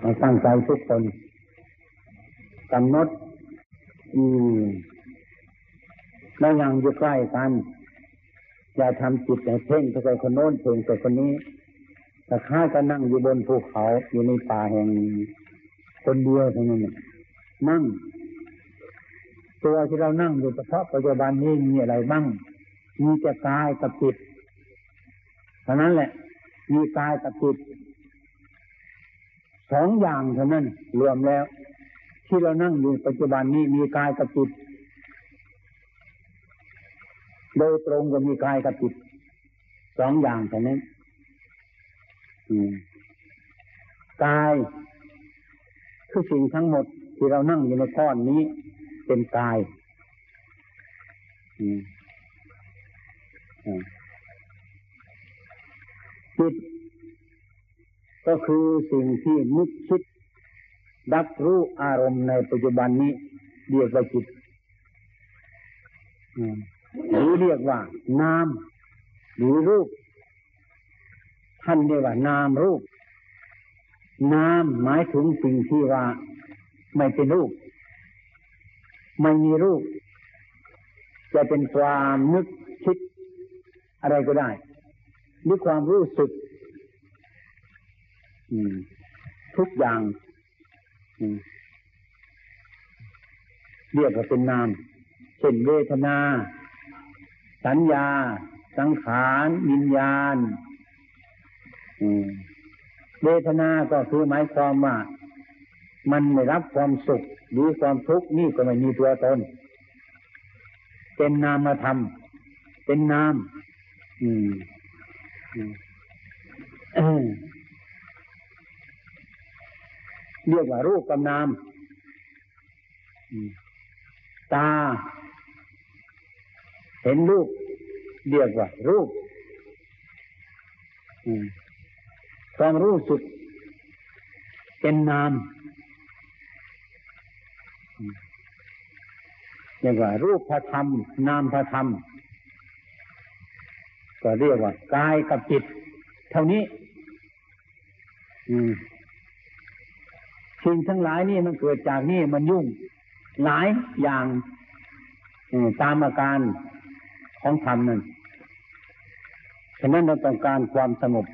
ให้ตั้งใจทุกคนกำหนดอืมแล้วยังอยู่ใกล้กัน อย่าทำจิตให้เพ่งไปใส่คนโน้นเพ่งใส่คนนี้แต่ข้าจะนั่งอยู่บนภูเขาอยู่ในป่าแห่งคนเดียวเท่านั้นนั่ง ตัวที่เรานั่งอยู่เฉพาะปัจจุบันนี้มีอะไรบ้าง มีแต่กายกับจิตเท่านั้นแหละ มีกายกับจิต สองอย่างเท่านั้นรวมแล้ว ที่เรานั่งอยู่ปัจจุบันนี้มีกายกับจิต โดยตรงก็มีกายกับจิตสองอย่างเท่านั้นกายคือสิ่งทั้งหมดที่เรานั่งอยู่ในก้อนนี้ เป็นกายจิต ก็คือสิ่งที่นึกคิดรับรู้อารมณ์ในปัจจุบันนี้เรียกว่าจิตหรือเรียกว่านามหรือรูป ท่านเรียกว่านามรูป นามหมายถึงสิ่งที่ว่าไม่เป็นรูป ไม่มีรูป จะเป็นความนึกคิดอะไรก็ได้หรือความรู้สึก ทุกอย่างเรียกว่าเป็นนามเช่นเวทนา สัญญา สังขารวิญญาณเวทนา ก็คือหมายความว่า มันไม่รับความสุขหรือความทุกข์นี่ก็ไม่มีตัวตน เป็นนามธรรม เป็นนาม อืม เรียกว่ารูปกับนามตา เห็นรูป เรียกว่ารูปความรู้สึก เป็นนามเรียกว่า รูปพระธรรม นามพระธรรม ก็เรียกว่ากายกับจิต เท่านี้ อืม สิ่งทั้งหลายนี่มันเกิดจากนี่มันยุ่ง หลายอย่างตามอาการของธรรมนั่นฉะนั้นเราต้องการความสงบ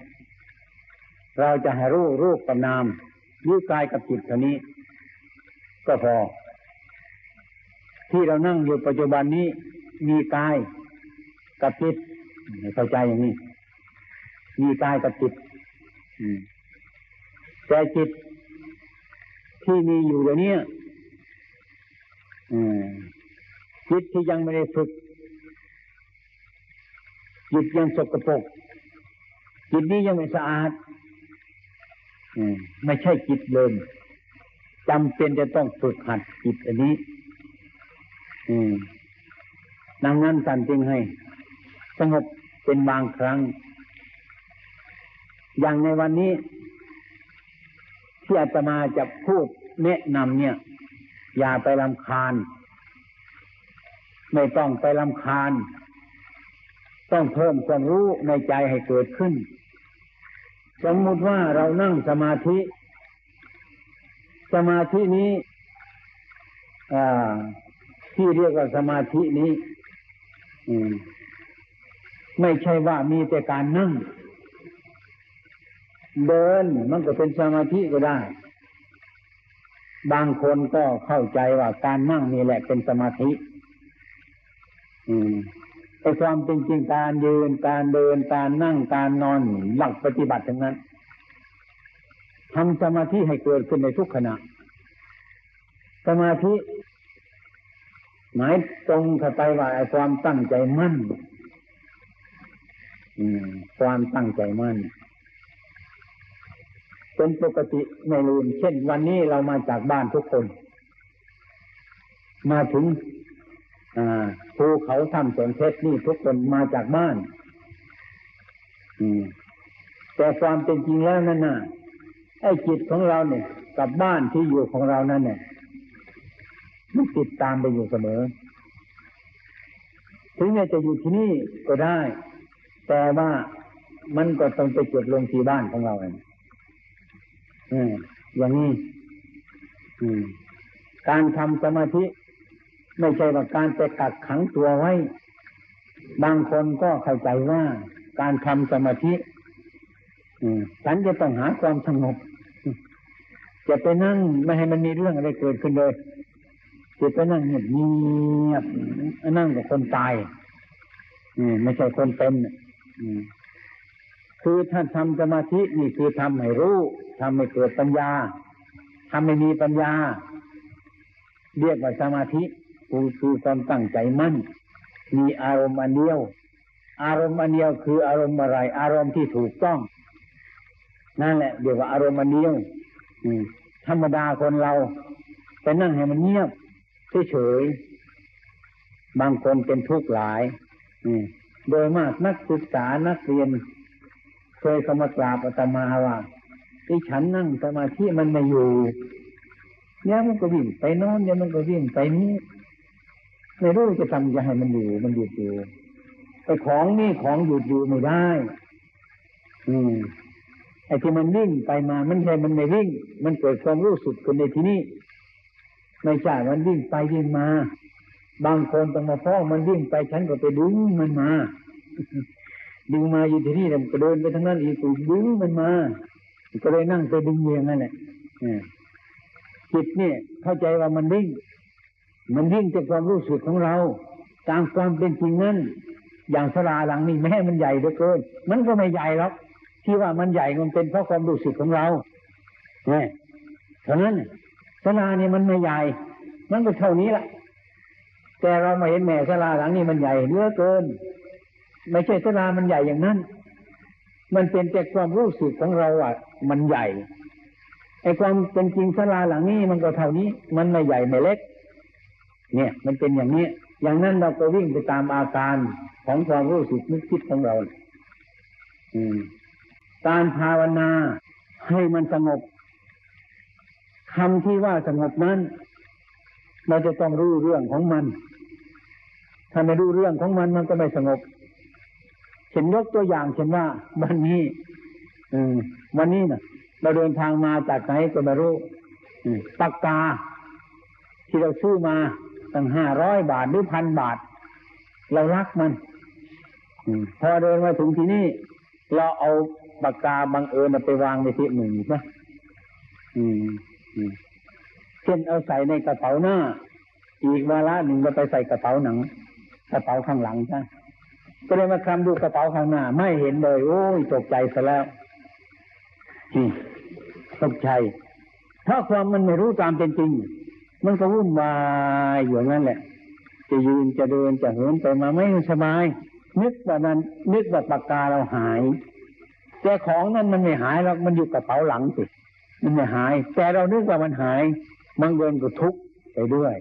เราจะให้รู้รูปกับนามยึดกายกับจิตเท่านี้ ก็พอ ที่เรานั่งอยู่ปัจจุบันนี้มีกายกับจิตเข้าใจอย่างนี้ มีกายกับจิตแต่จิต ที่มีอยู่เดี๋ยวนี้จิตที่ยังไม่ได้ฝึก จิตยังสกปรกจิตนี้ยังไม่สะอาดไม่ใช่จิตเดิมจำเป็นจะต้องฝึกหัดจิตอันนี้ดังนั้นท่านจึงให้ สงบเป็นบางครั้ง อย่างในวันนี้ที่อาตมาจะพูด แนะนำเนี่ย อย่าไปลำคาญ ไม่ต้องไปลำคาญ ต้องเพิ่มความรู้ในใจให้เกิดขึ้น สมมติว่าเรานั่งสมาธิ สมาธินี้ที่เรียกว่าสมาธินี้ไม่ใช่ว่ามีแต่การนั่ง เดินมันก็เป็นสมาธิก็ได้ บางคนก็เข้าใจว่าการนั่งนี่แหละเป็นสมาธิ อืมแต่ความเป็นจริงการยืนการเดินการนั่งการนอนหลักปฏิบัติทั้งนั้นทำสมาธิให้เกิดขึ้นในทุกขณะ สมาธิ หมายตรงเข้าไปว่าความตั้งใจมั่นความตั้งใจมั่น เป็นปกติไม่ลืม เช่นวันนี้เรามาจากบ้านทุกคน มาถึงภูเขาถ้ำสวนเพชรนี่ทุกคนมาจากบ้านแต่ความเป็นจริงแล้วนั่นน่ะไอ้จิตของเราเนี่ย กับบ้านที่อยู่ของเรานั่นเนี่ยมันติดตามไปอยู่เสมอ ถึงแม้จะอยู่ที่นี่ก็ได้ แต่ว่ามันก็ต้องไปจดลงที่บ้านของเราเอง อย่างนี้การทำสมาธิ ไม่ใช่ว่าการไปกักขังตัวไว้ บางคนก็เข้าใจว่าการทำสมาธิฉันจะต้องหาความสงบจะไปนั่งไม่ให้มันมีเรื่องอะไรเกิดขึ้นเลยจะไปนั่งเงียบเงียบนั่งกับคนตายไม่ใช่คนเป็นคือถ้าทำสมาธินี่คือทำให้รู้ ทำให้เกิดปัญญาทำให้มีปัญญา เรียกว่าสมาธิคือคือความตั้งใจมั่น มีอารมณ์อันเดียว อารมณ์อันเดียวคืออารมณ์อะไร อารมณ์ที่ถูกต้อง นั่นแหละเรียกว่าอารมณ์อันเดียวธรรมดาคนเราไปนั่งให้มันเงียบเฉยบางคนเป็นทุกข์หลายโดยมากนักศึกษานักเรียน เคยเข้ามากราบอาตมาว่า ที่ฉันนั่งสมาธิมันไม่อยู่เนี่ยมันก็วิ่งไปโน้นเนี่ยมันก็วิ่งไปนี้ไม่รู้จะทำจะให้มันอยู่มันหยุดอยู่ไอ้ของนี่ของหยุดอยู่ไม่ได้ อืมไอ้ที่มันวิ่งไปมามันใช่มันไม่วิ่ง มันเกิดความรู้สึกขึ้นในที่นี้ไม่ใช่มันวิ่งไปวิ่งมา บางคนต้องมาฟ้องมันวิ่งไปฉันก็ไปดึงมันมาดึงมาอยู่ที่นี่มันก็เดินไปทางนั้นอีกดึงมันมา ก็เลยนั่งไปดึงเยียงนั่นแหละจิตเนี่ย เข้าใจว่ามันวิ่ง มันวิ่งจากความรู้สึกของเรา ตามความเป็นจริงนั้นอย่างสลาหลังนี่แม้มันใหญ่เหลือเกิน มันก็ไม่ใหญ่หรอกที่ว่ามันใหญ่มันเป็นเพราะความรู้สึกของเราเนี่ยเท่านั้นสลาเนี่ยมันไม่ใหญ่ มันก็เท่านี้แหละแต่เรามาเห็นแม่สลาหลังนี้มันใหญ่เหลือเกิน ไม่ใช่สลามันใหญ่อย่างนั้น มันเป็นแต่ความรู้สึกของเราอะ มันใหญ่ไอ้ความเป็นจริงสลาหลังนี้มันก็เท่านี้ มันไม่ใหญ่ไม่เล็ก เนี่ย มันเป็นอย่างนี้ อย่างนั้นเราก็วิ่งไปตามอาการของความรู้สึกนึกคิดของเราอืมการภาวนาให้มันสงบคำที่ว่าสงบนั้น เราจะต้องรู้เรื่องของมัน ถ้าไม่รู้เรื่องของมันมันก็ไม่สงบเช่นยกตัวอย่างเช่นว่าวันนี้ อืม วันนี้นะเราเดินทางมาจากไหนก็ไม่รู้ปากกา ที่เราซื้อมาตั้งห้าร้อยบาทหรือพันบาท เรารักมันอพอเดินมาถึงที่นี่ เราเอาปากกาบังเอิญไปวางในที่หนึ่งนะอืมเช่นเอาใส่ในกระเป๋าหน้า อีกเวลาหนึ่งเราไปใส่กระเป๋าหนัง กระเป๋าข้างหลังใช่ก็เลยมาคำดูกระเป๋าข้างหน้า ไม่เห็นเลย โอ้ยตกใจซะแล้ว ตกใจ ถ้าความมันไม่รู้ตามเป็นจริง มันก็วุ่นวายอยู่นั่นแหละ จะยืนจะเดินจะเหินไปมาไม่สบาย นึกว่านั้นนึกว่าปากกาเราหาย แต่ของนั้นมันไม่หายหรอกมันอยู่กระเป๋าหลังสิมันไม่หาย แต่เรานึกว่ามันหายมันเดินก็ทุกข์ไปด้วย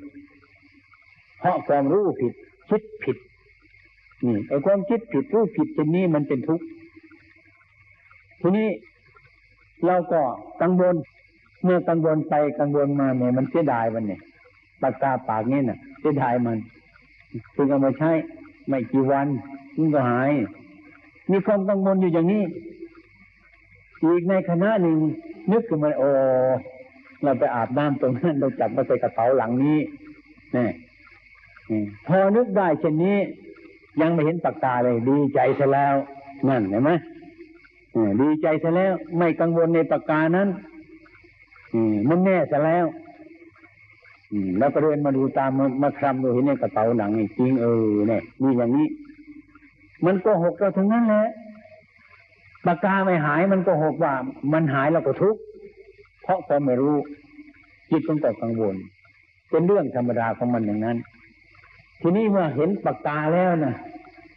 เพราะความรู้ผิด คิดผิดนี่ไอ้ความคิดผิดรู้ผิดชนนี้มันเป็นทุกข์ทีนี้ เราก็กังวลเมื่อกังวลไปกังวลมาเนี่ยมันเสียดายมันเนี่ยปากกาปากนี่น่ะเสียดายมันถึงเอามาใช้ไม่กี่วันมันก็หาย มีความกังวลอยู่อย่างนี้ อีกในคณะหนึ่งนึกขึ้นมาโอ้เราไปอาบน้ำตรงนั้นเราจับมาใส่กระเป๋าหลังนี้นี่พอนึกได้เช่นนี้ ยังไม่เห็นปากกาเลยดีใจซะแล้ว นั่นเห็นไหม ดีใจซะแล้ว ไม่กังวลในปากกานั้นมันแน่ซะแล้วแล้วก็เดินมาดูตามมามาคลำดูเห็นในกระเป๋าหนังจริงเออเนี่ยมีอย่างนี้ มันก็หกเราทั้งนั้นแหละปากกาไม่หายมันก็หกว่า มันหายเราก็ทุกข์เพราะความไม่รู้จิตก็ตกกังวล เป็นเรื่องธรรมดาของมันอย่างนั้น ทีนี้เมื่อเห็นปากกาแล้วนะ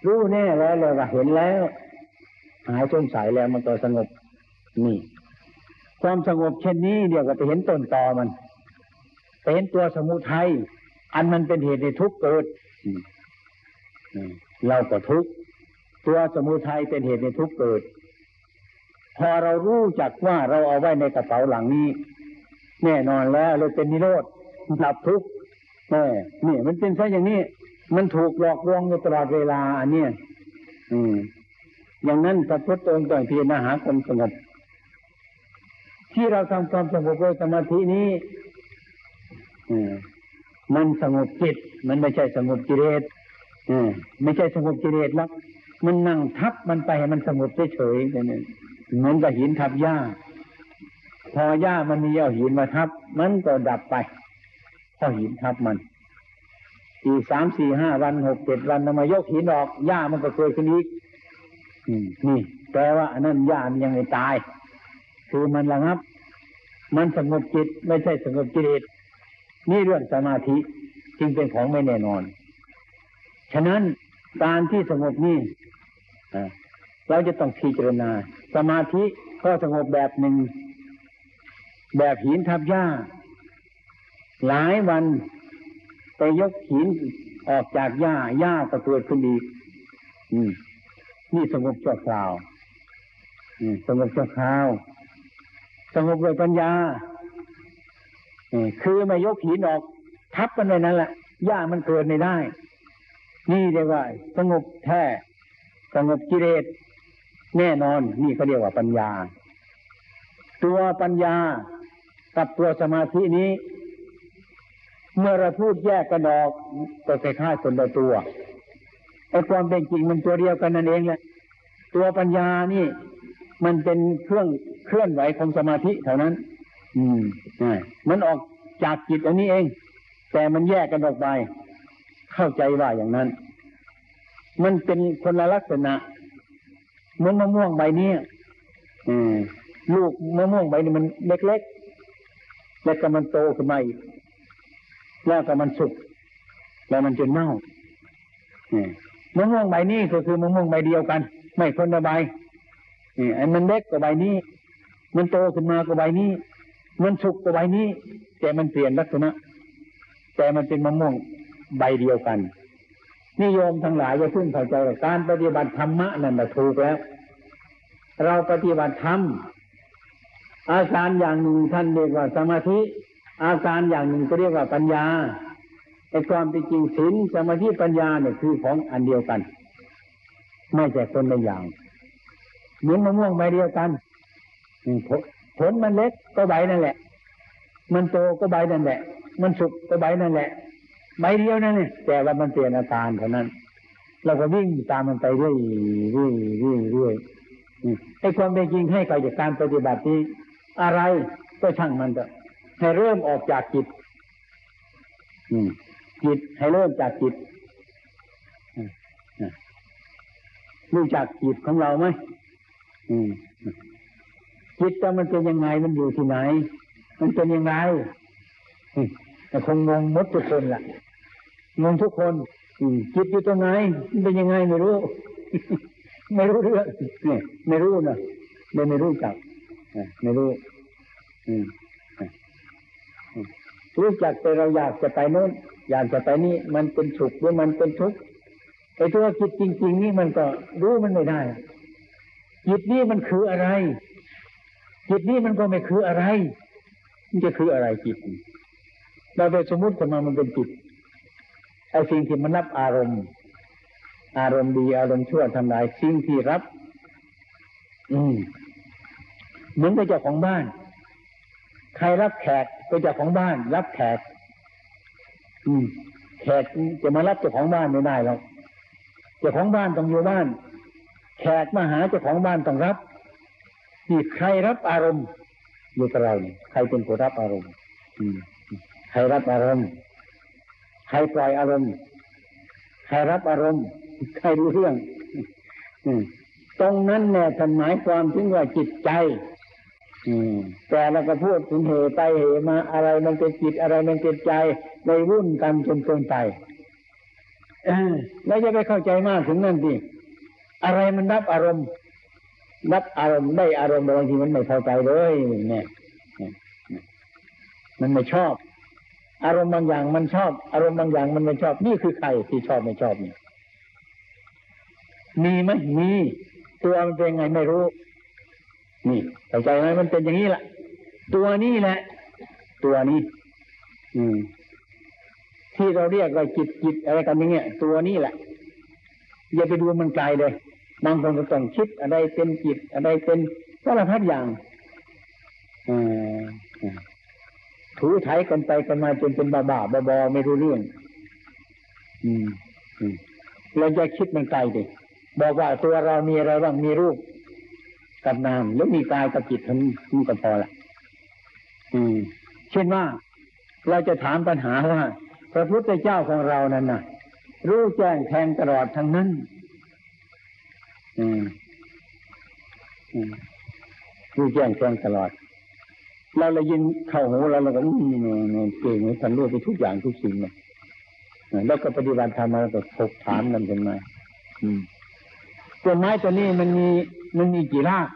รู้แน่แล้วเลยว่าเห็นแล้ว หายสงสัยแล้วมันก็สงบนี่ ความสงบเช่นนี้เดี๋ยวก็ไปเห็นต้นตอมันไปเห็นตัวสมุทัยอันมันเป็นเหตุในทุกข์เกิดเราก็ทุกข์ตัวสมุทัยเป็นเหตุในทุกข์เกิด พอเรารู้จักว่าเราเอาไว้ในกระเป๋าหลังนี้ แน่นอนแล้วเราเป็นนิโรธดับทุกข์แน่นี่มันเป็นซะอย่างนี้ มันถูกหลอกลวงอยู่ตลอดเวลาอันเนี้ยอืม อย่างนั้นพระพุทธองค์ต้องพิจารณาหาความสงบ ที่เราทำความสงบโดยสมาธินี้มันสงบจิต มันไม่ใช่สงบกิเลสไม่ใช่สงบกิเลสหรอกมันนั่งทับมันไปให้มันสงบเฉยๆเนี่ยเหมือนกับหินทับหญ้า พอหญ้ามันมีเอาหินมาทับ มันก็ดับไปเพราะหินทับมันอีกสามสี่ห้าวันหกเจ็ดวันนำมายกหินออกหญ้ามันก็เกิดขึ้นอีก นี่แปลว่าอันนั้นญามันยังไม่ตาย คือมันระงับ มันสงบจิตไม่ใช่สงบกิเลสนี่เรื่องสมาธิจึงเป็นของไม่แน่นอน ฉะนั้นการที่สงบนี่เราจะต้องพิจารณา สมาธิก็สงบแบบหนึ่ง แบบหินทับหญ้า หลายวันไปยกหินออกจากหญ้าหญ้าก็เกิดขึ้นอีก อืม นี่สงบชั่วคราวสงบชั่วคราว สงบด้วยปัญญาคือไม่ยกหินออก ทับมันไว้นั่นแหละหญ้ามันเกิดไม่ได้ นี่เรียกว่า สงบแท้ สงบกิเลสแน่นอน นี่เขาเรียกว่าปัญญา ตัวปัญญากับตัวสมาธินี้ เมื่อเราพูดแยกกันออกก็คล้ายๆคนละตัว ไอ้ความเป็นจริงมันตัวเดียวกันนั่นเองแหละตัวปัญญานี่ มันเป็นเครื่องเคลื่อนไหวของสมาธิเท่านั้น อืมใช่มันออกจากจิตอันนี้เอง แต่มันแยกกันออกไป เข้าใจว่าอย่างนั้น มันเป็นคนละลักษณะเหมือนมะม่วงใบนี้อืมลูกมะม่วงใบนี้มันเล็กๆแล้วก็มันโตขึ้นมาอีกแล้วก็มันสุกแล้วมันจะเน่า มะม่วงใบนี้ก็คือมะม่วงใบเดียวกัน ไม่คนละใบนี่ไอ้มันเล็กกว่าใบนี้ มันโตขึ้นมากว่าใบนี้ มันสุกกว่าใบนี้ แต่มันเปลี่ยนลักษณะ แต่มันเป็นมะม่วงใบเดียวกันนิยมทั้งหลายจะพึ่งเข้าใจการปฏิบัติธรรมะนั่นแหละถูกแล้ว เราปฏิบัติธรรมอาการอย่างหนึ่งท่านเรียกว่าสมาธิ อาการอย่างหนึ่งก็เรียกว่าปัญญา ไอ้ความเป็นจริงศีลสมาธิปัญญาเนี่ยคือของอันเดียวกัน ไม่ใช่คนละอย่างเหมือนมะม่วงใบเดียวกันผลผลมันเล็กก็ใบนั่นแหละ มันโตก็ใบนั่นแหละ มันสุกก็ใบนั่นแหละใบเดียวนั่นเนี่ยแต่ว่ามันเปลี่ยนอาการเท่านั้น เราก็วิ่งตามมันไปเรื่อยเรื่อยเรื่อยเรื่อยไอ้ความเป็นจริงให้กับจากการปฏิบัตินี้ อะไรก็ช่างมันเถอะให้เริ่มออกจากจิต อืม จิตให้เริ่มจากจิตรู้จักจิตของเราไหมจิตแต่มันเป็นยังไงมันอยู่ที่ไหน มันเป็นยังไงแต่คงงงมดทุกคนล่ะงงทุกคนจิตอยู่ตรงไหนมันเป็นยังไงไม่รู้ ไม่รู้เรื่องเนี่ยไม่รู้นะไม่ไม่รู้จักไม่รู้รู้จักแต่เราอยากจะไปโน้น อยากจะไปนี่มันเป็นสุขหรือมันเป็นทุกข์ไอ้ตัวจิตจริง ๆ นี่มันก็รู้มันไม่ได้จิตนี่มันคืออะไรจิตนี่มันก็ไม่คืออะไร มันจะคืออะไรจิตเราไปสมมติขึ้นมามันเป็นจิตไอ้สิ่งที่มันรับอารมณ์ อารมณ์ดีอารมณ์ชั่วทำลายสิ่งที่รับ อืมเหมือนกับเจ้าของบ้าน ใครรับแขกก็เจ้าของบ้าน รับแขก แขกจะมารับเจ้าของบ้านไม่ได้หรอกเจ้าของบ้านต้องอยู่บ้าน แขกมาหาเจ้าของบ้านต้องรับนี่ใครรับอารมณ์อยู่กับเราเนี่ยใครเป็นผู้รับอารมณ์ใครรับอารมณ์ ใครปล่อยอารมณ์ ใครรับอารมณ์ ใครรู้เรื่องอืตรงนั้นเนี่ยท่านหมายความถึงว่าจิตใจ แต่เราก็พูดถึงเหตุไปเหตุมาอะไรมันเป็นจิตอะไรมันเป็นใจในวุ่นกันจนเกินไปเออแล้วจะไปเข้าใจมากถึงนั่นดิอะไรมันรับอารมณ์ รับอารมณ์ได้อารมณ์บางทีมันไม่เข้าใจเลยเนี่ยเนี่ยมันไม่ชอบ อารมณ์บางอย่างมันชอบ อารมณ์บางอย่างมันไม่ชอบ นี่คือใครที่ชอบไม่ชอบนี่มีไหมมีตัวมันเป็นไงไม่รู้ นี่เข้าใจไหมมันเป็นอย่างนี้แหละตัวนี้แหละ ตัวนี้ อืม ที่เราเรียกว่าจิตจิตอะไรกันอย่างเงี้ยตัวนี้แหละอย่าไปดูมันไกลเลยบางคนก็ต้องคิดอะไรเป็นจิตอะไรเป็นสารพัดอย่างถูไถกันไปกันมาจนเป็นบ้าบ้าๆบอไม่รู้เรื่อง อืมเราจะคิดมันไกลดิบอกว่าตัวเรามีอะไรบ้างมีรูป กับนามแล้วมีกายกับจิตเท่านี้นี่ก็พอละอืมเช่นว่าเราจะถามปัญหาว่า พระพุทธเจ้าของเรานั้นนะรู้แจ้งแทงตลอดทั้งนั้น อืมอืมรู้แจ้งแทงตลอด เราเลยยินเข้าหูเราเราก็อืมเนี่ยเก่งเลยท่านรู้ไปทุกอย่างทุกสิ่งเลยแล้วก็ปฏิบัติธรรมมาแล้วก็ถกถามกันเป็นมาอืม ต้นไม้ตัวนี้มันมีมันมีกี่ราก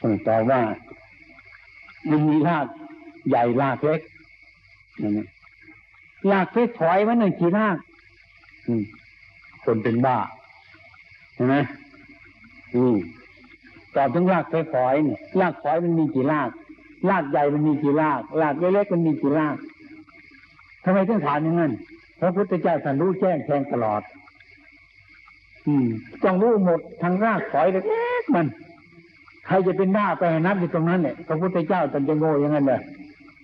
ผมตอบว่า มันมีรากใหญ่รากเล็กนั่นนะรากเล็กถอยมันหนึ่งกี่รากอืมคนเป็นบ้าเห็นไหมอืมตอบถึงรากฝอยๆนี่รากฝอยมันมีกี่รากรากใหญ่มันมีกี่รากรากเล็กๆมันมีกี่รากทำไมถึงถามอย่างนั้นพระพุทธเจ้าท่านรู้แจ้งแทงตลอดอืม ต้องรู้หมดทั้งรากฝอยเล็กมัน ใครจะเป็นหน้าไปนับอยู่ตรงนั้นเนี่ยพระพุทธเจ้าท่านจะโง่อย่างนั้นเลย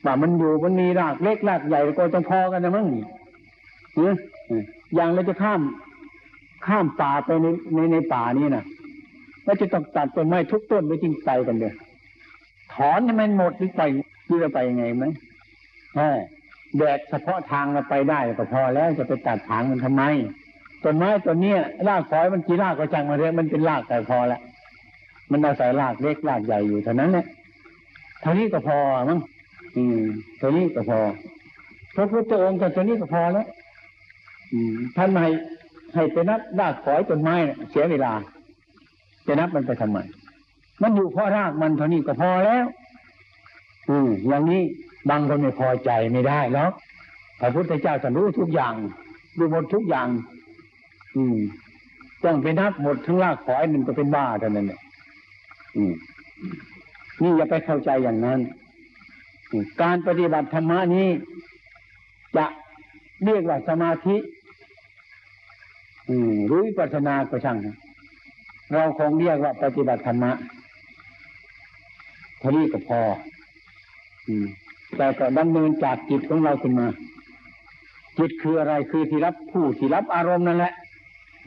ว่ามันอยู่มันมีรากเล็กรากใหญ่ก็ต้องพอกันนะมั้งเนี่ยอย่างเราจะข้ามข้ามป่าไปในในในป่านี้นะแล้วจะต้องตัดต้นไม้ทุกต้นไปจริงไปกันเดียถอนให้มันหมดหรือไปหรือไปยังไงไหมแดดเฉพาะทางเราไปได้ก็พอแล้วจะไปตัดถางมันทำไม ต้นไม้ต้นนี้รากฝอยมันกี่รากก็จังมาเรื่อยมันเป็นรากแต่พอละมันอาศัยรากเล็กรากใหญ่อยู่เท่านั้นแหละเท่านี้ก็พอมั้งอืมเท่านี้ก็พอพระพุทธองค์แต่เท่านี้ก็พอแล้วอืมท่านให้ให้ไปนับรากฝอยต้นไม้เสียเวลาจะนับมันไปทำไมมันอยู่เพราะรากมันเท่านี้ก็พอแล้ว อืมอย่างนี้บางคนไม่พอใจไม่ได้หรอกพระพุทธเจ้าท่านรู้ทุกอย่างดูหมดทุกอย่าง อืมต้องไปนับหมดทั้งรากฝอยมันก็เป็นบ้าเท่านั้นเนี่ยอืมนี่อย่าไปเข้าใจอย่างนั้น การปฏิบัติธรรมนี้ จะเรียกว่าสมาธิหรือวิปัสสนาก็ช่าง เราคงเรียกว่าปฏิบัติธรรมะเท่านี้ก็พอแต่ก็ดำเนินจากจิตของเราขึ้นมา จิตคืออะไรคือที่รับผู้ที่รับอารมณ์นั่นแหละ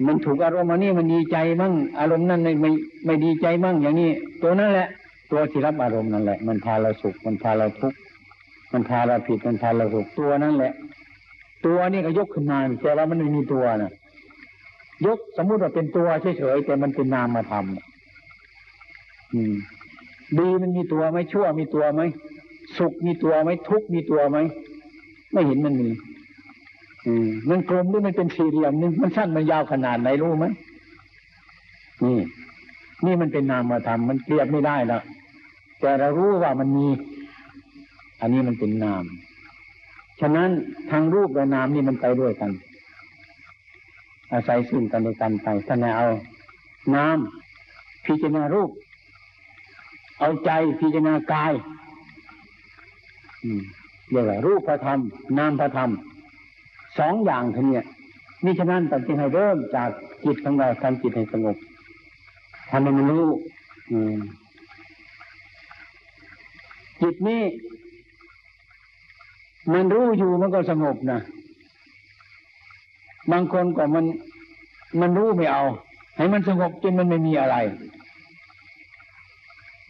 มันถูกอารมณ์อันนี้มันดีใจมั่งอารมณ์นั้นไม่ไม่ไม่ดีใจมั่งอย่างนี้ตัวนั่นแหละ ตัวที่รับอารมณ์นั่นแหละ มันพาเราสุข มันพาเราทุกข์มันพาเราผิดมันพาเราสุขตัวนั่นแหละ ตัวนี่ก็ยกขึ้นมาแต่ว่ามันไม่มีตัวนะยกสมมุติว่าเป็นตัวเฉยๆแต่มันเป็นนามธรรมอืมดีมันมีตัวไหมชั่วมีตัวไหมสุขมีตัวไหมทุกข์มีตัวไหมไม่เห็นมันมี มันกลมหรือมันเป็นสี่เหลี่ยมนี่มันสั้นมันยาวขนาดไหนรู้ไหมนี่ นี่มันเป็นนามธรรมมันเปรียบไม่ได้และแต่เรารู้ว่ามันมี อันนี้มันเป็นนาม ฉะนั้นทางรูปและนามนี่มันไปด้วยกัน อาศัยซึ่งกันและกันไปท่านเอาน้ำพิจารณารูป เอาใจพิจารณากายเรียกว่ารูปพระธรรม นามพระธรรม สองอย่างท่านี้นี่ฉะนั้นตองจึงให้เริ่มจากจิตของเราทำจิตให้สงบทำให้มันรู้จิตนี้มันรู้อยู่มันก็สงบนะบางคนก็มันมันรู้ไม่เอา ให้มันสงบจนมันไม่มีอะไร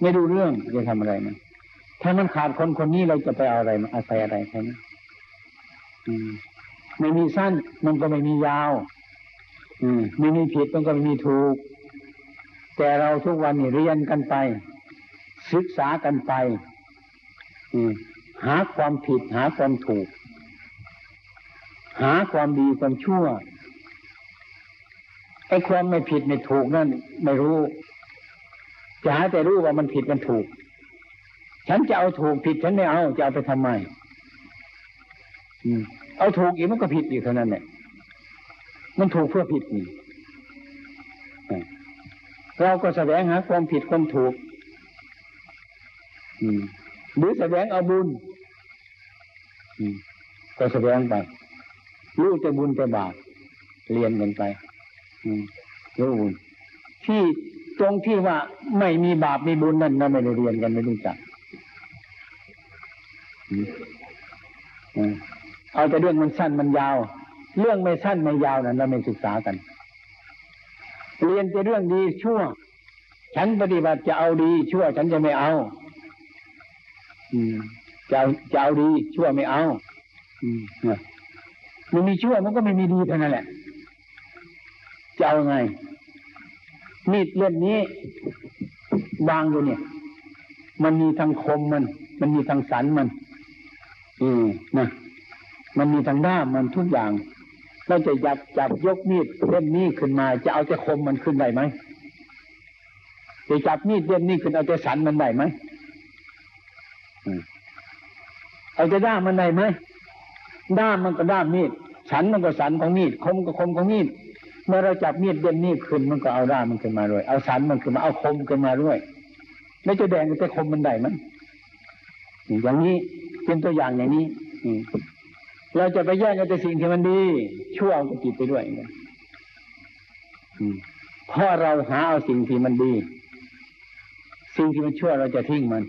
ไม่รู้เรื่องจะทำอะไรนะถ้ามันขาดคนคนนี้เราจะไปเอาอะไรมาอาศัยอะไรใช่ไหมอืม ไม่มีสั้น มันก็ไม่มียาว อืมไม่มีผิดมันก็ไม่มีถูก แต่เราทุกวันนี่เรียนกันไป ศึกษากันไป อืมหาความผิด หาความถูก หาความดีความชั่วไอ้ความไม่ผิดไม่ถูกนั่นไม่รู้จะหาแต่รู้ว่ามันผิดมันถูก ฉันจะเอาถูกผิดฉันไม่เอาจะเอาไปทำไมอืม เอาถูกอีกมันก็ผิดอีกเท่านั้นแหละมันถูกเพื่อผิดนี่เราก็แสวงหาความผิดความถูกอืมหรือแสวงเอาบุญก็แสวงไปรู้แต่บุญแต่บาปเรียนกันไปรู้บุญที่ตรงที่ว่าไม่มีบาปมีบุญนั่นเราไม่ได้เรียนกันไม่รู้จักอืม เอาแต่เรื่องมันสั้นมันยาว เรื่องไม่สั้นไม่ยาวนั้นเราไม่ศึกษากัน เรียนแต่เรื่องดีชั่ว ฉันปฏิบัติจะเอาดีชั่ว ฉันจะไม่เอาอืมจะเอาจะเอาดีชั่วไม่เอาอืมเนี่ยมันมีชั่วมันก็ไม่มีดีเท่านั้นแหละจะเอาไง มีดเล่มนี้วางอยู่เนี่ย มันมีทางคมมัน มันมีทางสันมัน อืมนะ มันมีทางด้ามมันทุกอย่าง เราจะจับจับยกมีดเล่มนี้ขึ้นมา จะเอาแต่คมมันขึ้นได้ไหมจะจับมีดเล่มนี้ขึ้นเอาแต่สันมันได้ไหมเอาแต่ด้ามมันได้ไหมด้ามมันก็ด้ามมีดสันมันก็สันของมีดคมก็คมของมีดเมื่อเราจับมีดเล่มนี้ขึ้นมันก็เอาด้ามมันขึ้นมาด้วย เอาสันมันขึ้นมาเอาคมขึ้นมาด้วยไม่จะแดงแต่คมมันได้ไหมอย่างนี้เป็นตัวอย่างอย่างนี้ อืม เราจะไปแย่งเอาแต่สิ่งที่มันดี ชั่วก็จิตไปด้วยเพราะเราหาเอาสิ่งที่มันดี สิ่งที่มันชั่วเราจะทิ้งมัน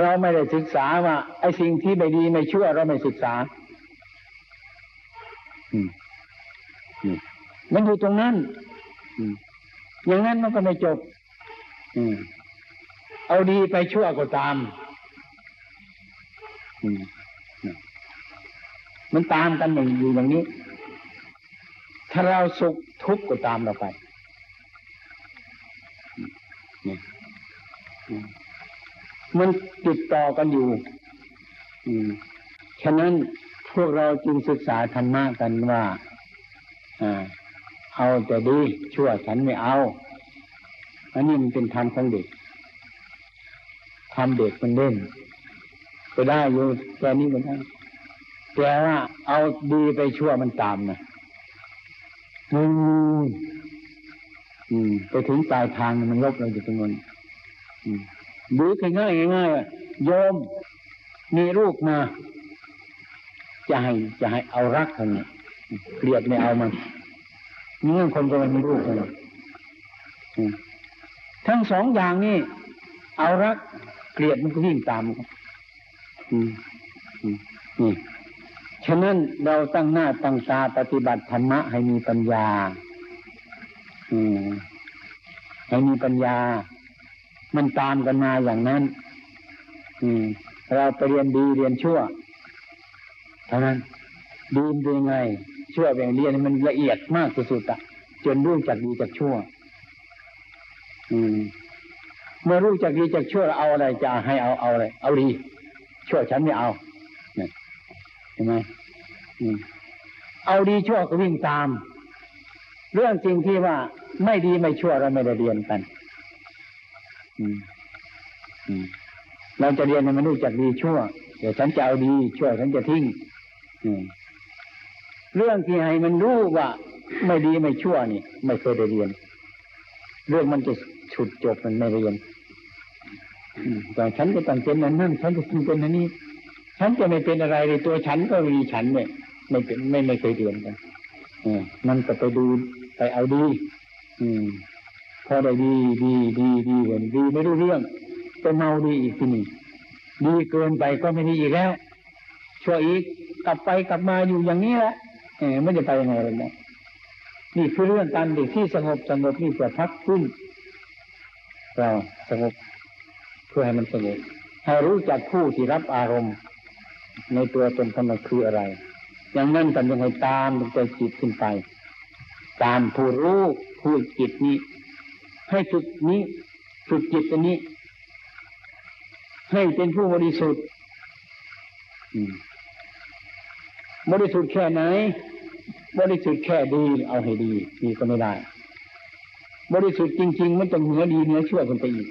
เราไม่ได้ศึกษาว่าไอ้สิ่งที่ไม่ดีไม่ชั่วเราไม่ศึกษาอืมันอยู่ตรงนั้นอย่างนั้นมันก็ไม่จบอเอาดีไปชั่วก็ตาม อืม มันตามกันอย่างอยู่อย่างนี้ ถ้าเราสุขทุกข์ก็ตามเราไปนี่มันติดต่อกันอยู่ฉะนั้นพวกเราจึงศึกษาธรรมะกันว่าอ่าเอาแต่ดีชั่วฉันไม่เอา อันนี้มันเป็นธรรมของเด็กทำเด็กมันเล่นก็ได้อยู่แค่นี้ก็ได้ แต่ว่าเอาดีไปชั่วมันตามนะอืมอืมไปถึงปลายทางมันลบเราอยู่ตรงนั้นอืมดูง่ายง่ายโยมมีลูกมาจะให้จะให้เอารักเขานี่ยเกลียดไม่เอามันนี่คนก็มันมีลูกเลยทั้งสองอย่างนี่เอารักเกลียดมันก็วิ่งตามอืมอืมนี่ ฉะนั้นเราตั้งหน้าตั้งตาปฏิบัติธรรมะให้มีปัญญาอืมให้มีปัญญา มันตามกันมาอย่างนั้นอืมเราไปเรียนดีเรียนชั่วเท่านั้นดีเป็นยังไงชั่วเป็นเรียนมันละเอียดมากสุดอะจนรู้จักดีจากชั่ว อืม เมื่อรู้จักดีจากชั่วเราเอาอะไรจะให้เอาเอาอะไรเอาดี ชั่วฉันไม่เอา เห็นไหมเอาดีชั่วก็วิ่งตาม เรื่องจริงที่ว่าไม่ดีไม่ชั่วเราไม่ได้เรียนกันเราจะเรียนให้มันรู้จักดีชั่ว เดี๋ยวฉันจะเอาดีชั่วฉันจะทิ้งเรื่องที่ให้มันรู้ว่า ไม่ดีไม่ชั่วนี่ ไม่เคยได้เรียน เรื่องมันจะฉุดจบมันไม่เรียนแต่ฉันจะตั้งเป็นนั้นนั่นฉันจะเป็นอันนี้ ฉันจะไม่เป็นอะไรเลยตัวฉันก็มีฉันเนี่ยไม่เป็นไม่ไม่เคยเรียนกันอมันก็ไปดูไปเอาดี อืมพอได้ดีดีดีดีเห็นดีไม่รู้เรื่องไปเมาดีอีกทีนี้ดีเกินไปก็ไม่ดีอีกแล้วช่วยอีกกลับไปกลับมาอยู่อย่างนี้แหละเออไม่จะไปยังไงเลยนะนี่คือเรื่องการเด็กที่สงบสงบนี่เพื่อพักขึ้นเราสงบเพื่อให้มันสงบให้รู้จักผู้ที่รับอารมณ์ ในตัวตนของมันคืออะไร อย่างนั้นกันยังไงตามดวงใจจิตขึ้นไป ตามผู้รู้ผู้จิตนี้ ให้ฝึกนี้ฝึกจิตอันนี้ ให้เป็นผู้บริสุทธิ์บริสุทธิ์แค่ไหน บริสุทธิ์แค่ดีเอาให้ดีนี่ก็ไม่ได้ บริสุทธิ์จริง ๆ มันต้องเหนือดีเหนือชั่วขึ้นไปอีก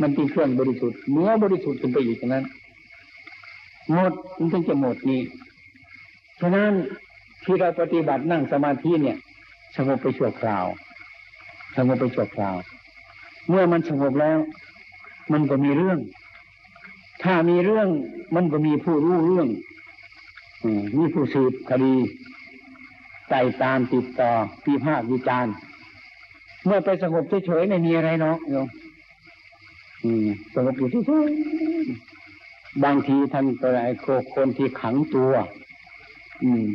มันเป็นเครื่องบริสุทธิ์เหนือบริสุทธิ์ขึ้นไปอีกนั้น หมดมันถึงจะหมดนี้ ฉะนั้นที่เราปฏิบัตินั่งสมาธิเนี่ย สงบไปชั่วคราว สงบไปชั่วคราว เมื่อมันสงบแล้ว มันก็มีเรื่อง ถ้ามีเรื่องมันก็มีผู้รู้เรื่องมีผู้สืบคดีใจตามติดต่อปีภาควิจาร์เมื่อไปสงบเฉยๆไม่มีอะไรเนาะโยมสงบอยู่เฉยๆ บางทีท่านก็ไอ้คนที่ขังตัว อืม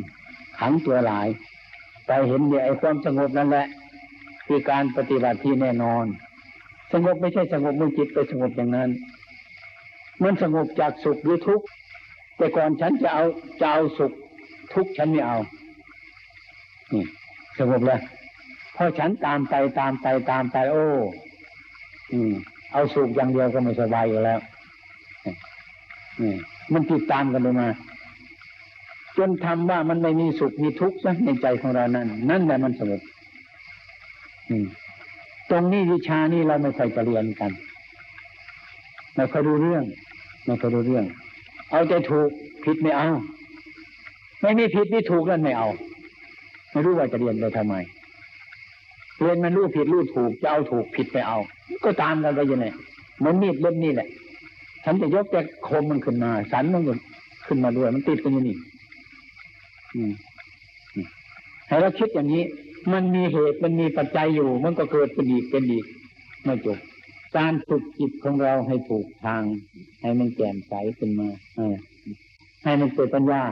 ขังตัวหลาย ไปเห็นเนี่ยไอ้ความสงบนั่นแหละ คือการปฏิบัติที่แน่นอน สงบไม่ใช่สงบมือจิตไปสงบอย่างนั้น มันสงบจากสุขหรือทุกข์แต่ก่อนฉันจะเอาจะเอาสุขทุกข์ฉันไม่เอานี่สงบแล้วพอฉันตามไปตามไปตามไปโอ้ อืม เอาสุขอย่างเดียวก็ไม่สบายอยู่แล้ว นี่มันติดตามกันมา จนทำว่ามันไม่มีสุขมีทุกข์ซะในใจของเรานั่นนั่นแหละมันสงบตรงนี้วิชานี่เราไม่ค่อยจะเรียนกันไม่ค่อยรู้เรื่องไม่ค่อยรู้เรื่อง เอาใจถูกผิดไม่เอา ไม่มีผิดนี่ถูกนั่นไม่เอา ไม่รู้ว่าจะเรียนไปทำไมเรียนมันรู้ผิดรู้ถูกจะเอาถูกผิดไปเอา ก็ตามกันไปยังไงมือนมีดเล่มนี้แหละ ฉันจะยกแต่คมมันขึ้นมา สันมันก็ขึ้นมาด้วย มันติดกันอยู่นี่ให้เราคิดอย่างนี้ มันมีเหตุมันมีปัจจัยอยู่ มันก็เกิดเป็นอีกเป็นอีกไม่จบการฝึกจิตของเราให้ถูกทาง ให้มันแจ่มใสขึ้นมาให้มันเกิดปัญญา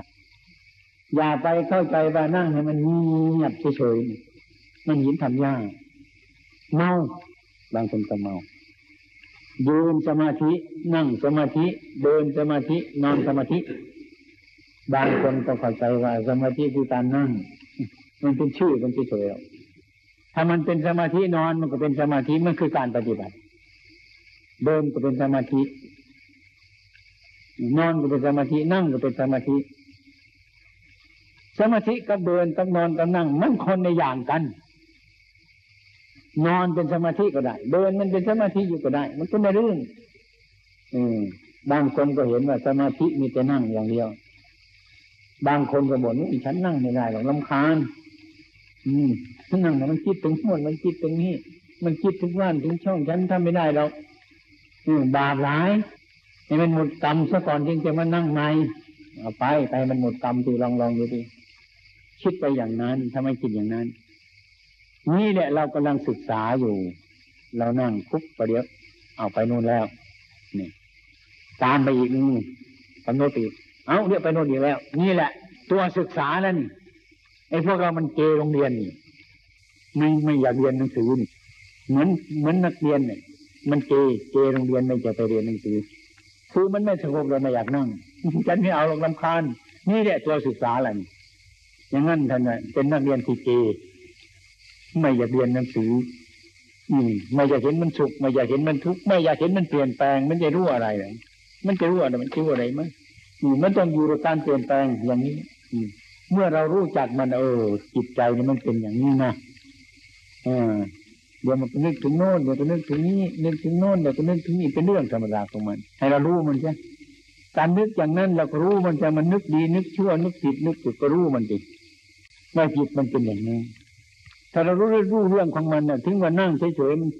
อย่าไปเข้าใจว่านั่งให้มันเงียบเฉยๆมันหินทำยากเมาบางคนก็เมา ยืนสมาธิ นั่งสมาธิ เดินสมาธิ นอนสมาธิ บางคนก็เข้าใจว่า สมาธิคือการนั่ง มันเป็นชื่อมันเฉยๆถ้ามันเป็นสมาธินอนมันก็เป็นสมาธิมันคือการปฏิบัติ เดินก็เป็นสมาธิ นอนก็เป็นสมาธิ นั่งก็เป็นสมาธิ สมาธิกับเดินกับนอนกับนั่ง มันคนในอย่างกัน นอนเป็นสมาธิก็ได้ เดินมันเป็นสมาธิอยู่ก็ได้ มันก็ไม่เรื่อง อืม บางคนก็เห็นว่าสมาธิมีแต่นั่งอย่างเดียว บางคนก็บ่นว่าฉันนั่งไม่ได้หรอกลำคาญ อืมฉันนั่งมันคิดถึงโน่นมันคิดตรงนี้มันคิดทุกวันถึงช่องฉันทำไม่ได้หรอกอืมบาปร้ายให้มันหมดกรรมซะก่อนจึงจะมานั่งในเอาไปไปมันหมดกรรมดูลองลองดูดิคิดไปอย่างนั้นทำไมคิดอย่างนั้น นี่แหละเรากำลังศึกษาอยู่ เรานั่งคุกประเดี๋ยวเอาไปนู่นแล้ว นี่ ตามไปอีกนี่กำหนดอีกเอาเดี๋ยวไปโน่นอีกแล้ว นี่แหละ ตัวศึกษาแล้วนี่ไอ้พวกเรามันเกโรงเรียนนี่ไม่ไม่อยากเรียนหนังสือนี่เหมือนเหมือนนักเรียนเนี่ยมันเกเกโรงเรียนไม่จะไปเรียนหนังสือคือมันไม่สงบเลยไม่อยากนั่งฉันไม่เอาลงลำคาญนี่แหละตัวศึกษาแหละอย่างนั้นท่านเป็นนักเรียนที่เก ไม่อยากเรียนหนังสือ อืม ไม่อยากเห็นมันสุข ไม่อยากเห็นมันทุกข์ไม่อยากเห็นมันเปลี่ยนแปลง มันจะรู้อะไรเลยมันจะรู้อะไรมันจะรู้อะไรมั้ยมันต้องอยู่กับการเปลี่ยนแปลงอย่างนี้ อืม เมื่อเรารู้จักมัน เออจิตใจนี่มันเป็นอย่างนี้นะอ่าเดี๋ยวมันก็นึกถึงโน่นเดี๋ยวก็นึกถึงนี้นึกถึงโน่นเดี๋ยวก็นึกถึงนี้เป็นเรื่องธรรมดาของมัน ให้เรารู้มันใช่การนึกอย่างนั้นเราก็รู้มันจะมันนึกดี นึกชั่วนึกผิดนึกถูกก็รู้มันดิว่าจิตมันเป็นอย่างนี้ ถ้าเรารู้รู้เรื่องของมันเนี่ยถึงว่านั่งเฉยๆมัน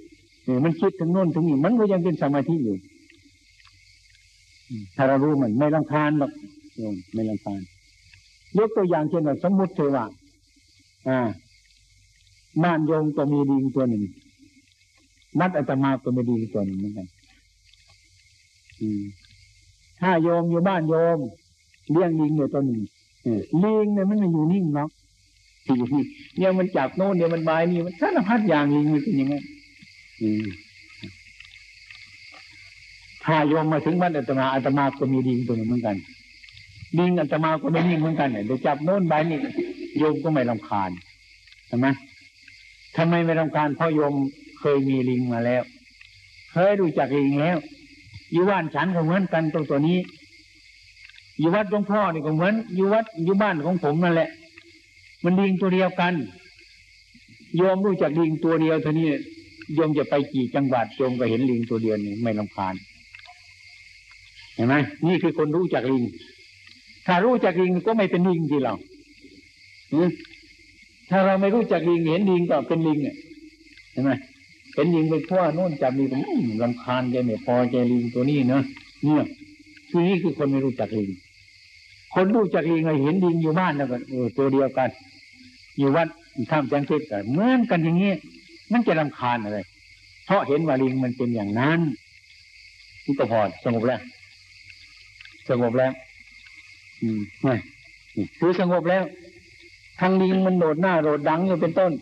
มันคิดถึงโน่นถึงนี่มันก็ยังเป็นสมาธิอยู่ถ้าเรารู้มันไม่ลำคาญหรอกไม่ลำคาญยกตัวอย่างเช่นว่าสมมติเทว่าอ่าบ้านโยมก็มีดีตัวหนึ่งนัดอาตมาก็มีดีตัวหนึ่งเหมือนกันถ้าโยมอยู่บ้านโยมเลี้ยงลิงอยู่ตัวหนึ่งลิงเนี่ยมันไม่อยู่นิ่งเนาะ เนี่ยมันจับโน่นเนี่ยมันบายนี่มันสารพัดอย่างลิงมันเป็นยังไงถ้าโยมมาถึงบ้านอาตมาอาตมาก็มีลิงตัวนึงเหมือนกันลิงอาตมาก็ไม่นิ่งเหมือนกันเนี่ยเดี๋ยวจับโน่นบายนี่โยมก็ไม่ลำคาญใช่ไหมทำไมไม่ลำคาญเพราะโยมเคยมีลิงมาแล้ว เคยรู้จักลิงแล้วอยู่บ้านฉันก็เหมือนกันตรงตัวนี้อยู่วัดหลวงพ่อนี่ก็เหมือนอยู่วัดอยู่บ้านของผมนั่นแหละ มันลิงตัวเดียวกัน โยมรู้จักลิงตัวเดียวเท่านี้โยมจะไปกี่จังหวัดโยมก็เห็นลิงตัวเดียวนี่ไม่ลำคาญเห็นไหมนี่คือคนรู้จักลิง ถ้ารู้จักลิงก็ไม่เป็นลิงที่เราถ้าเราไม่รู้จักลิงเห็นลิงก็เป็นลิงเห็นไหมเห็นลิงไปทั่วโน่นจับลิงลำคาญใจไม่พอใจลิงตัวนี้เนาะเนี่ยคือนี่คือคนไม่รู้จักลิงคนรู้จักลิงเห็นลิงอยู่บ้านแล้วก็ตัวเดียวกัน อยู่วัดท่ามจังเทศกันเหมือนกันอย่างนี้มันจะรำคาญอะไร เพราะเห็นว่าลิงมันเป็นอย่างนั้นนี่ก็พอสงบแล้วสงบแล้ว อืมไม่คือสงบแล้วทางลิงมันโดดหน้าโดดดังอยู่เป็นต้น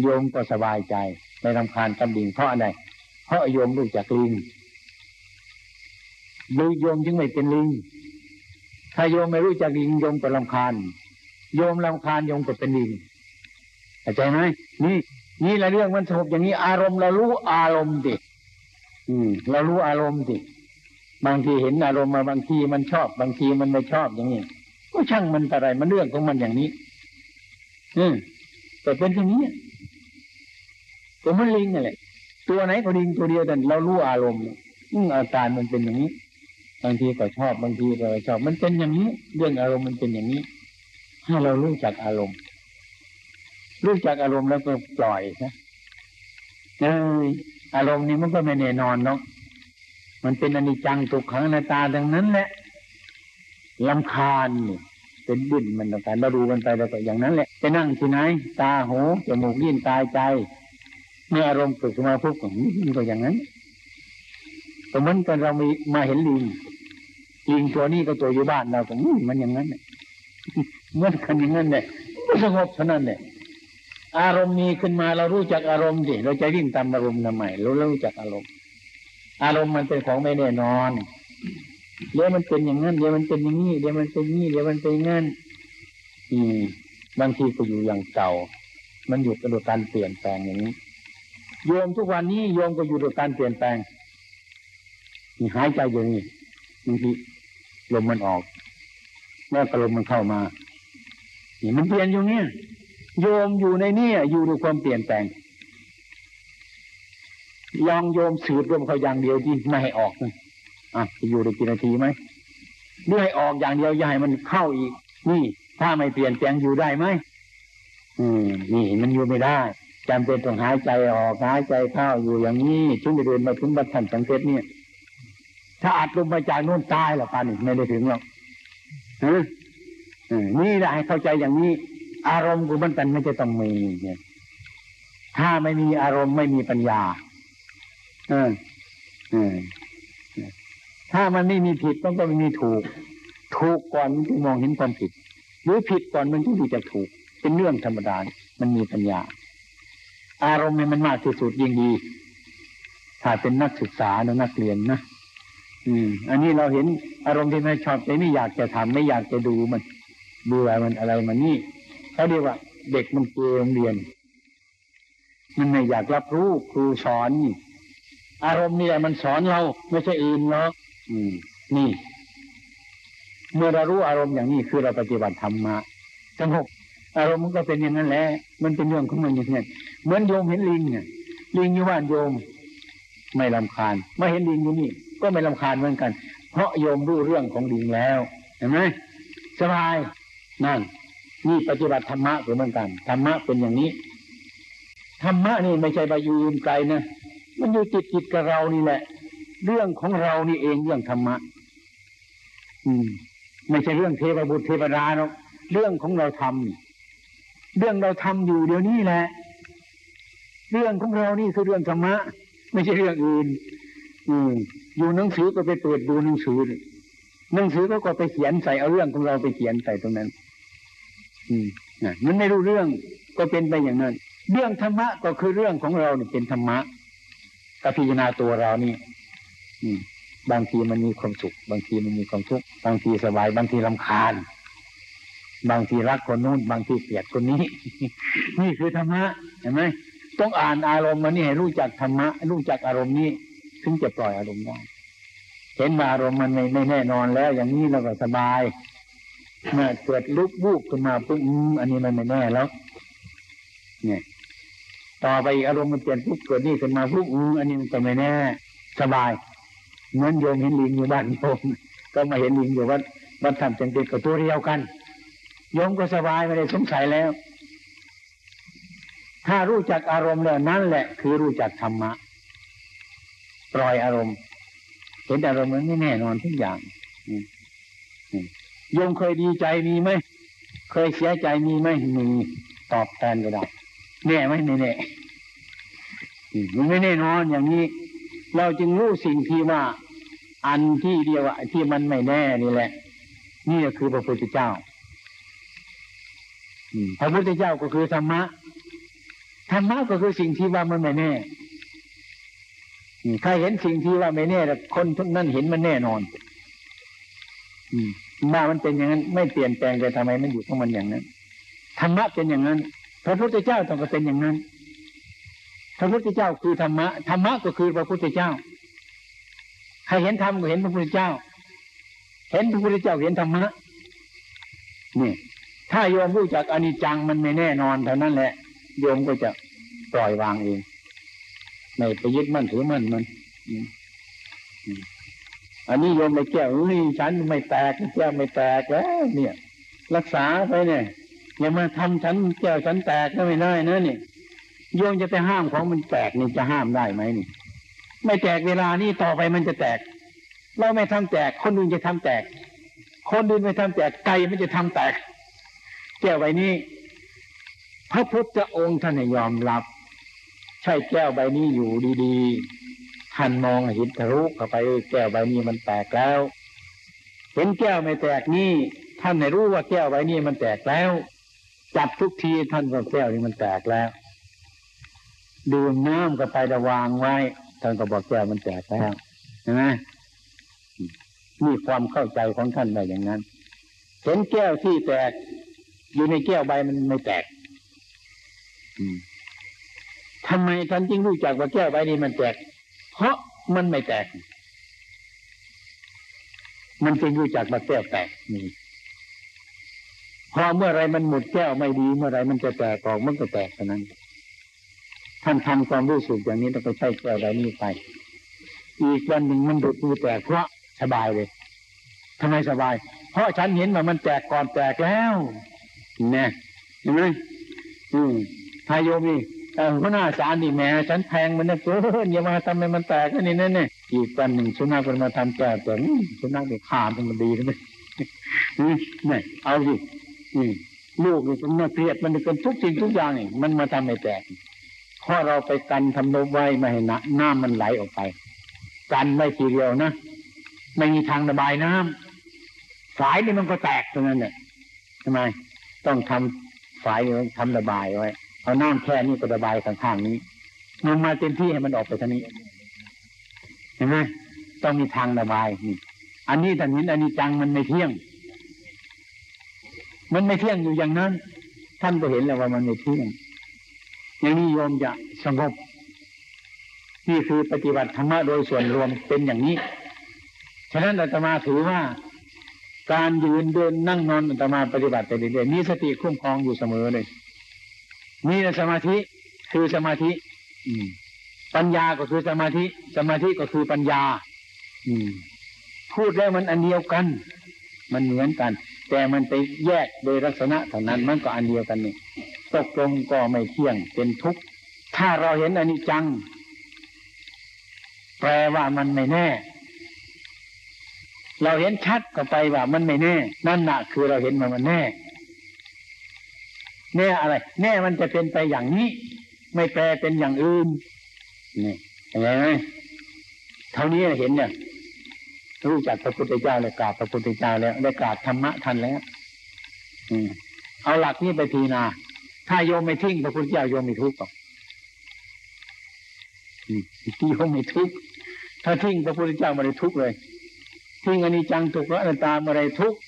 โยมก็สบายใจไม่รำคาญกับลิงเพราะอะไรเพราะโยมรู้จักลิงดูโยมจึงไม่เป็นลิงถ้าโยมไม่รู้จักลิงโยมก็รำคาญ โยมรำคาญโยมก็เป็นลิงเข้าใจไหมนี่ นี่ละเรื่องมันสงบอย่างนี้ อารมณ์เรารู้อารมณ์ดิอืมเรารู้อารมณ์ดิบางทีเห็นอารมณ์มาบางทีมันชอบ บางทีมันไม่ชอบอย่างนี้ก็ช่างมันอะไรมันเรื่องของมันอย่างนี้อืมแต่เป็นอย่างนี้ตัวมันลิงนั่นแหละตัวไหนก็ลิงตัวเดียวแต่เรารู้อารมณ์อืมอาการมันเป็นอย่างนี้ บางทีก็ชอบบางทีก็ชอบ มันเป็นอย่างนี้ เรื่องอารมณ์มันเป็นอย่างนี้ ให้เรารู้จักอารมณ์ รู้จักอารมณ์แล้วก็ปล่อยนะเอออารมณ์นี้มันก็ไม่แน่นอนเนาะมันเป็นอนิจจังทุกขังนัตาดังนั้นแหละลำคาญนี่เป็นดินมันต่างๆเราดูกันไปแล้วก็อย่างนั้นแหละไปนั่งที่ไหน ตาหูจมูกลิ้นกายใจเมื่ออารมณ์เกิดขึ้นมาพวกมันก็อย่างนั้นแต่มือนกันเรามีมาเห็นลิงลิงตัวนี้ก็ตัวอยู่บ้านเราก็มันอย่างนั้น เหมือนกันอย่างนั้นเนี่ยสงบเท่านั้นเนี่ยอารมณ์มีขึ้นมาเรารู้จักอารมณ์สิเราจะวิ่งตามอารมณ์ทำไมเรารู้จักอารมณ์ อารมณ์มันเป็นของไม่แน่นอนเดี๋ยวมันเป็นอย่างนั้นเดี๋ยวมันเป็นอย่างนี้เดี๋ยวมันเป็นนี้เดี๋ยวมันเป็นงั้นอืมบางทีก็อยู่อย่างเก่า มันอยู่กับการเปลี่ยนแปลงอย่างนี้โยมทุกวันนี้โยมก็อยู่กับการเปลี่ยนแปลงมีหายใจอย่างนี้บางทีลมมันออกแล้วก็ลมมันเข้ามา มันเปลี่ยนอยู่เนี่ย โยมอยู่ในนี่อยู่ด้วยความเปลี่ยนแปลงลองโยมสืบลมเขาอย่างเดียวที่ไม่ให้ออกอะจะอยู่ได้กี่นาทีไหมเมื่อให้ออกอย่างเดียวอย่าให้มันเข้าอีก นี่ ถ้าไม่เปลี่ยนแปลงอยู่ได้ไหมอืมนี่มันอยู่ไม่ได้จำเป็นต้องหายใจออกหายใจเข้าอยู่อย่างนี้ถึงจะเดินมาถึงบัตรทันสังเกตเนี่ย ถ้าอัดลงมาจากโน่นตายหรอปานี่ไม่ได้ถึงหรอก นี่แหละให้เข้าใจอย่างนี้ อารมณ์กูมันกันไม่จะต้องมีเนี่ยถ้าไม่มีอารมณ์ไม่มีปัญญา เออเออถ้ามันไม่มีผิดมันก็ไม่มีถูก ถูกก่อนมันถึงมองเห็นความผิด หรือผิดก่อนมันถึงจะถูก เป็นเรื่องธรรมดา มันมีปัญญา อารมณ์มันมากที่สุดยิ่งดี ถ้าเป็นนักศึกษาหรือนักเรียนนะอืม อันนี้เราเห็นอารมณ์ที่ไม่ชอบใจไม่อยากจะทำไม่อยากจะดูมัน เบื่อมันอะไรมันนี่เขาเรียกว่า เด็กมันเกลียโรงเรียน มันไม่อยากรับรู้ครูสอนนี่อารมณ์นี่แหละมันสอนเราไม่ใช่อื่นเนาะอืมนี่ เมื่อเรารู้อารมณ์อย่างนี้คือเราปฏิบัติธรรมะสงบอารมณ์มันก็เป็นอย่างนั้นแหละ มันเป็นเรื่องของมันอย่างนี้เหมือนโยมเห็นลิงเนี่ยลิงอยู่บ้านโยม ไม่ลำคาญไม่เห็นลิงอยู่นี่ ก็ไม่ลำคาญเหมือนกัน เพราะโยมรู้เรื่องของลิงแล้ว เห็นไหมสบาย นั่นนี่ปฏิบัติธรรมะเหมือนกันธรรมะเป็นอย่างนี้ธรรมะนี่ไม่ใช่ไปยืนไกลนะมันอยู่ติดติดกับเรานี่แหละ เรื่องของเรานี่เองเรื่องธรรมะ อืม ไม่ใช่เรื่องเทวบุตรเทวดาหรอกเรื่องของเราทำเรื่องเราทำอยู่เดี๋ยวนี้แหละ เรื่องของเรานี่คือเรื่องธรรมะ ไม่ใช่เรื่องอื่น อืม อยู่หนังสือก็ไปเปิดดูหนังสือหนังสือก็ก็ไปเขียนใส่เอาเรื่องของเราไปเขียนใส่ตรงนั้น อืมนะมันไม่รู้เรื่องก็เป็นไปอย่างนั้น เรื่องธรรมะก็คือเรื่องของเราเนี่ยเป็นธรรมะก็พิจารณาตัวเรานี่บางทีมันมีความสุข บางทีมันมีความทุกข์บางทีสบาย บางทีลำคาญ บางทีรักคนนู้น บางทีเกลียดคนนี้ นี่คือธรรมะเห็นไหมต้องอ่านอารมณ์มันนี่ให้รู้จักธรรมะ รู้จักอารมณ์นี้ถึงจะปล่อยอารมณ์ได้เห็นมาอารมณ์มันไม่แน่นอนแล้ว อย่างนี้เราก็สบาย เมื่อเกิดลุกบูบขึ้นมาปุ๊บอันนี้มันไม่แน่แล้วเนี่ย ต่อไปอารมณ์มันเปลี่ยนปุ๊บเกิดนี่ขึ้นมาปุ๊บอันนี้มันก็ไม่แน่ สบาย เหมือนโยมเห็นลิงอยู่บ้านโยมก็มาเห็นลิงอยู่วัดวัดธรรมจังเกตกับตัวเดียวกันโยมก็สบายไม่ได้สงสัยแล้ว ถ้ารู้จักอารมณ์แล้วนั่นแหละ คือรู้จักธรรมะปล่อยอารมณ์ เห็นอารมณ์มันไม่แน่นอนทุกอย่าง โยมเคยดีใจมีไหมเคยเสียใจมีไหมมีตอบแทนก็ได้แน่ไหมไม่แน่มันไม่แน่นอนอย่างนี้ เราจึงรู้สิ่งที่ว่า อันที่เดียวอะที่มันไม่แน่นี่แหละ นี่คือพระพุทธเจ้าพระพุทธเจ้าก็คือธรรมะธรรมะก็คือสิ่งที่ว่ามันไม่แน่ใครเห็นสิ่งที่ว่าไม่แน่คนทุกนั้นเห็นมันแน่นอนอื มามันเป็นอย่างนั้น ไม่เปลี่ยนแปลงแต่ทำไมมันอยู่ของมันอย่างนั้นธรรมะเป็นอย่างนั้น พระพุทธเจ้าต้องก็เป็นอย่างนั้นพระพุทธเจ้าคือธรรมะธรรมะก็คือพระพุทธเจ้าใครเห็นธรรมก็เห็นพระพุทธเจ้า เห็นพระพุทธเจ้าเห็นธรรมะนี่ถ้าโยมรู้จักอนิจจังมันไม่แน่นอนเท่านั้นแหละ โยมก็จะปล่อยวางเองไม่ไปยึดมั่นถือมั่นมัน อันนี้โยมไปแก้วเฮ้ยฉันไม่แตกแก้วไม่แตกแล้ว เนี่ย รักษาไปเนี่ยอย่ามาทำฉันแก้วฉันแตกก็ไม่ได้นะนี่โยมจะไปห้ามของมันแตกนี่จะห้ามได้ไหมนี่ ไม่แตกเวลานี้ต่อไปมันจะแตก เราไม่ทำแตก คนอื่นจะทำแตก คนอื่นไม่ทำแตกไก่มันจะทำแตก แก้วใบนี้ พระพุทธองค์ท่านยอมรับ ใช่แก้วใบนี้อยู่ดีๆ ท่านมองเห็นทะลุเข้าไปแก้วใบนี้มันแตกแล้ว เห็นแก้วไม่แตกนี่ท่านไม่รู้ว่าแก้วใบนี้มันแตกแล้ว จับทุกทีท่านก็แก้วนี้มันแตกแล้วดื่มน้ำก็ไประวางไว้ ท่านก็บอกแก้วมันแตกแล้วเห็นไหมนี่ความเข้าใจของท่านไปอย่างนั้น เห็นแก้วที่แตก อยู่ในแก้วใบมันไม่แตกทำไมท่านจึงรู้จักว่าแก้วใบนี้มันแตก เพราะมันไม่แตก มันจึงรู้จักว่าแก้วแตกนี่พอเมื่อไรมันหมดแก้วไม่ดีเมื่อไรมันจะแตกออกมันก็แตกเท่านั้น ท่านทำความรู้สึกอย่างนี้ต้องไปใช้แก้วใบนี้ไป อีกวันหนึ่งมันดุดมือแตกเพราะสบายเลยทำไมสบาย เพราะฉันเห็นว่ามันแตกก่อนแตกแล้วเนี่ยเห็นไหมอืมทายโยมนี่ หัวหน้าจานนี่แม่ฉันแพงมันนะเกินอย่ามาทำให้มันแตกนี่นั่นนี่ยอีกวันหนึ่งสุนัขมันมาทำแก่แต่สุนัขนี่ขาดมันดีใช่ไหมนี่เอาสิลูกนี่มันเครียดมันเป็นทุกสิ่งทุกอย่างนี่มันมาทำให้แตกเพราะเราไปกันทำนบไว้ไม่ให้น้ำมันไหลออกไป กันไว้ทีเดียวนะไม่มีทางระบายน้ำฝายนี่มันก็แตกตรงนั้นเนี่ยทำไมต้องทำฝายทำระบายไว้ เอาน้ำแค่นี้ก็ระบายข้างๆนี้มันมาเต็มที่ให้มันออกไปทางนี้เห็นไหมต้องมีทางระบายนี่ อันนี้แต่นี้อันนี้จังมันไม่เที่ยง มันไม่เที่ยงอยู่อย่างนั้น ท่านก็เห็นแล้วว่ามันไม่เที่ยง อย่างนี้โยมจะสงบนี่คือปฏิบัติธรรมะโดยส่วนรวมเป็นอย่างนี้ ฉะนั้นอาตมาถือว่า การยืนเดินนั่งนอนอาตมาปฏิบัติไปเรื่อยๆมีสติคุ้มครองอยู่เสมอเลย นี่สมาธิคือสมาธิ อืม ปัญญาก็คือสมาธิ สมาธิก็คือปัญญา อืม พูดแล้วมันอันเดียวกัน มันเหมือนกัน แต่มันไปแยกโดยลักษณะเท่านั้นมันก็อันเดียวกันนี่ตกลงก็ไม่เที่ยงเป็นทุกข์ถ้าเราเห็นอนิจจัง แปลว่ามันไม่แน่ เราเห็นชัดก็ไปว่ามันไม่แน่ นั่นน่ะคือเราเห็นมันมันแน่ แน่อะไร แน่มันจะเป็นไปอย่างนี้ ไม่แปลเป็นอย่างอื่นนี่เห็นไหมเท่านี้เห็นเนี่ยรู้จักพระพุทธเจ้าเลยกราบพระพุทธเจ้าแล้วได้กราบธรรมะทันแล้วอืมเอาหลักนี้ไปทีนา ถ้าโยมไม่ทิ้งพระพุทธเจ้าโยมไม่ทุกข์หรอกโยมไม่ทุกข์ถ้าทิ้งพระพุทธเจ้าไม่ได้ทุกข์เลยทิ้งอนิจจังทุกข์อนัตตาไม่ได้ทุกข์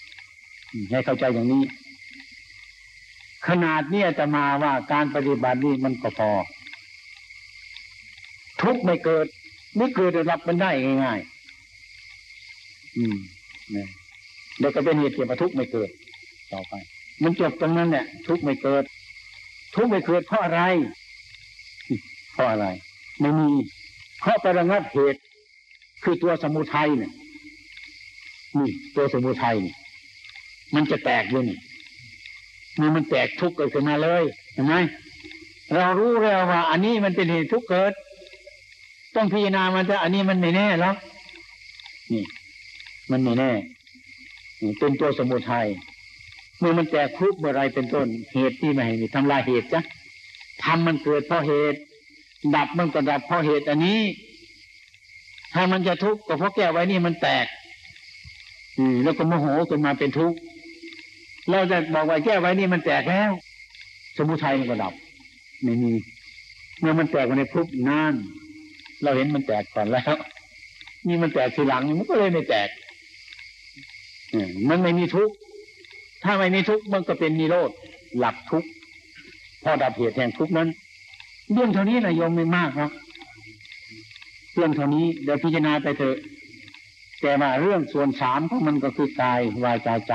ให้เข้าใจอย่างนี้ ขนาดนี้จะมาว่าการปฏิบัตินี่มันก็พอ ทุกไม่เกิด ไม่เกิดรับมันได้ง่ายๆอืมเนี่เดี๋ยวก็เป็นเหตุเกี่ยวกับทุกไม่เกิด ต่อไป มันจบตรงนั้นเนี่ยทุกไม่เกิด ทุกไม่เกิดเพราะอะไรเพราะอะไรไม่มีเพราะไประงับเหตุ คือตัวสมุทัยเนี่ยนี่ตัวสมุทัยนี่มันจะแตกเลยนี่ มันแตกทุกข์เกิดขึ้นมาเลยเห็นไหมเรารู้แล้วว่า อันนี้มันเป็นเหตุทุกข์เกิด ต้องพิจารณามันจะอันนี้มันไม่แน่หรอกนี่ มันไม่แน่นี่เป็นตัวสมุทัยเมื่อมันแตกทุกข์เมื่อไรเป็นต้นเหตุที่ไม่ให้ทำลายเหตุจ้ะทำมันเกิดเพราะเหตุ ดับมันก็ดับเพราะเหตุอันนี้ทถ้ามันจะทุกข์ก็เพราะแก้วไว้นี่มันแตก อืแล้วก็โมโหขึ้นมาเป็นทุกข์ เราจะบอกว่าแก้ไว้นี่มันแตกแล้ว สมุทัยมันก็ดับ ไม่มี เมื่อมันแตกมาในพุบนานเราเห็นมันแตกก่อนแล้ว นี่มันแตกทีหลังมันก็เลยไม่แตกมมันไม่มีทุกข์ถ้าไม่มีทุกข์มันก็เป็นนิโรธหลับทุกข์พอดับเหตุแห่งทุกข์นั้นเรื่องเท่านี้นะโยมไม่มากครับเรื่องเท่านี้เดี๋ยวพิจารณาไปเถอะแต่ว่าเรื่องส่วนสามของมันก็คือกายวาจาใจ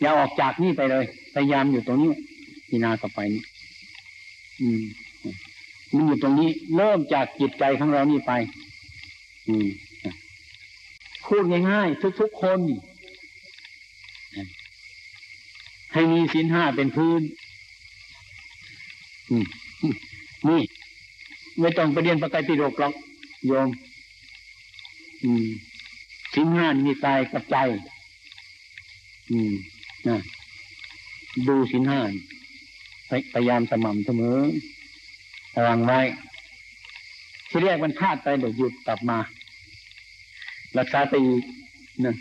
อย่าออกจากนี่ไปเลย พยายามอยู่ตรงนี้พิจารณาต่อไปนี่อืมมันอยู่ตรงนี้ เริ่มจากจิตใจของเรานี่ไป อืมพูดง่ายๆทุกๆคนให้มีศีลห้าเป็นพื้นอืมนี่ไม่ต้องไปเรียนประกายปิฎกหรอกโยมอืมศีลห้านี่มีกายกับใจ อืม นะดูศีลห้าพยายามสม่ำเสมอระวังไว้ ที่แรกมันพลาดไปเดี๋ยวหยุดกลับมา รักษาไปอีกนะ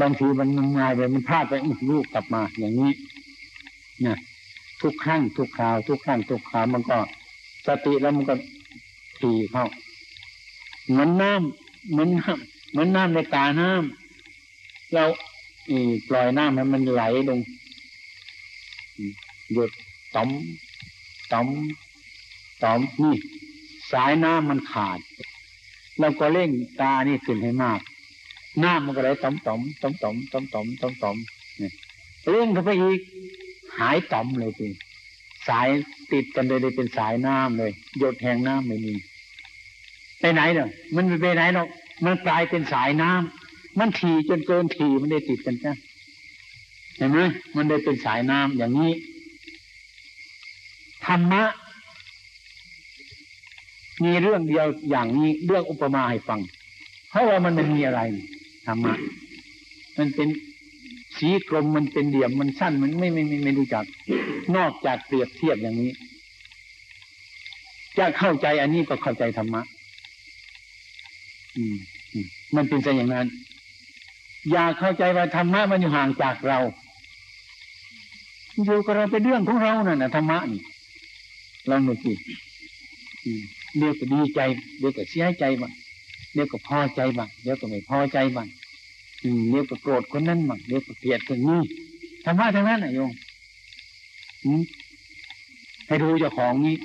บางทีมันงายไปมันพลาดไปอุ๊ยลูกกลับมา อย่างนี้นะทุกครั้งทุกคราว ทุกครั้งทุกคราวมันก็สติแล้วมันก็ทีเข้าเหมือนน้ำเหมือนน้ำเหมือนน้ำในตาน้ำเรา ปล่อยน้ำให้มันไหลลงหยดต่อมต่อมต่อมนี่ สายน้ำมันขาดเราก็เร่งตานี่ขึ้นให้มาก น้ำมันก็ไหลต่อมต่อมต่อมต่อมต่อมต่อมต่อมต่อมเนี่ยเร่งเข้าไปอีก หายต่อมเลยทีสายติดกันเลยเลยเป็นสายน้ำเลย หยดแห่งน้ำไม่มีไปไหนเนาะมันไม่ไปไหนหรอกมันกลายเป็นสายน้ำ มันถี่จนเกินถี่มันได้ติดกันจ้ะเห็นไหมมันได้เป็นสายน้ำอย่างนี้ธรรมะมีเรื่องเดียวอย่างนี้เรื่องอุปมาให้ฟัง เพราะว่ามันไม่มีอะไรธรรมะมันเป็นสีกลมมันเป็นเดี่ยมมันสั้นมันไม่ไม่ไม่ไม่รู้จัก นอกจากเปรียบเทียบอย่างนี้ จะเข้าใจอันนี้ก็เข้าใจธรรมะอืมมันเป็นซะอย่างนั้น อย่าเข้าใจว่าธรรมะมันอยู่ห่างจากเราอยู่กับเราเป็นเรื่องของเรานั่นนะธรรมะนี่ลองดูสิเดี๋ยวก็ดีใจเดี๋ยวก็เสียใจบ้างเดี๋ยวก็พอใจบ้างเดี๋ยวก็ไม่พอใจบ้างเดี๋ยวก็โกรธคนนั้นบ้างเดี๋ยวก็เกลียดคนนี้ธรรมะทั้งนั้นนะโยมให้ดูเจ้าของนี้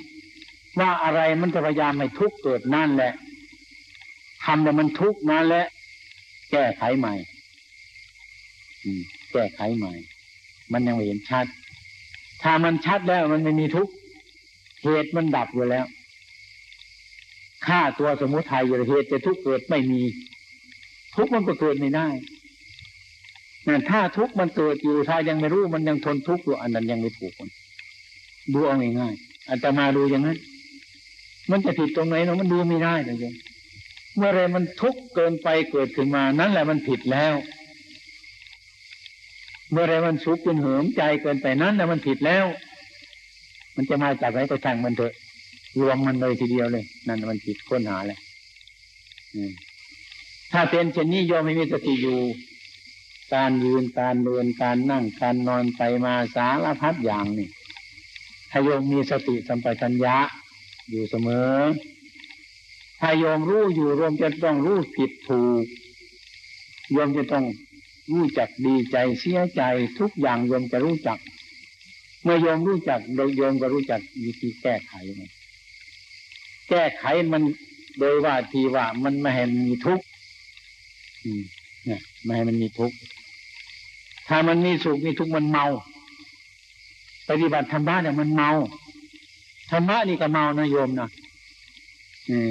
ว่าอะไรมันจะพยายามให้ทุกข์เกิดนั่นแหละทำแต่มันทุกข์นั่นแหละแก้ไขใหม่ แก้ไขใหม่ มันยังไม่เห็นชัด ถ้ามันชัดแล้วมันไม่มีทุกข์เหตุมันดับอยู่แล้วฆ่าตัวสมุทัยอยู่เหตุจะทุกข์เกิดไม่มี ทุกข์มันก็เกิดไม่ได้นั่นถ้าทุกข์มันเกิดอยู่ถ้ายังไม่รู้มันยังทนทุกข์อยู่อันนั้นยังไม่ถูกคนดูเอาง่ายๆอันตมาดูอย่างนั้นมันจะผิดตรงไหนเนาะมันดูไม่ได้เลยโยมเมื่อไรมันทุกข์เกินไปเกิดขึ้นมา นั่นแหละมันผิดแล้ว เมื่อไรมันสุขจนเหิมใจเกินไปนั้นแหละมันผิดแล้ว มันจะมาจากไหนก็ช่างมันเถอะรวมมันเลยทีเดียวเลย นั่นมันผิดค้นหาเลยถ้าเป็นเช่นนี้โยมไม่มีสติอยู่ การยืนการเดินการนั่งการนอนไปมาสารพัดอย่างนี่ถ้าโยมมีสติสัมปชัญญะอยู่เสมอ ถ้าโยมรู้อยู่รวมจะต้องรู้ผิดถูกโยมจะต้อง รู้จักดีใจเสียใจทุกอย่างโยมจะรู้จัก เมื่อโยมรู้จักโดยโยมก็รู้จักวิธีแก้ไขไแก้ไขมันโดยว่าทีว่ามันไม่ให้มีทุกข์เนี่ยไม่ให้มันมีทุกข์ถ้ามันมีสุขมีทุกข์มันเมา ปฏิบัติธรรมะเนี่ยมันเมาธรรมะนี่ก็เมานะโยมนะนี่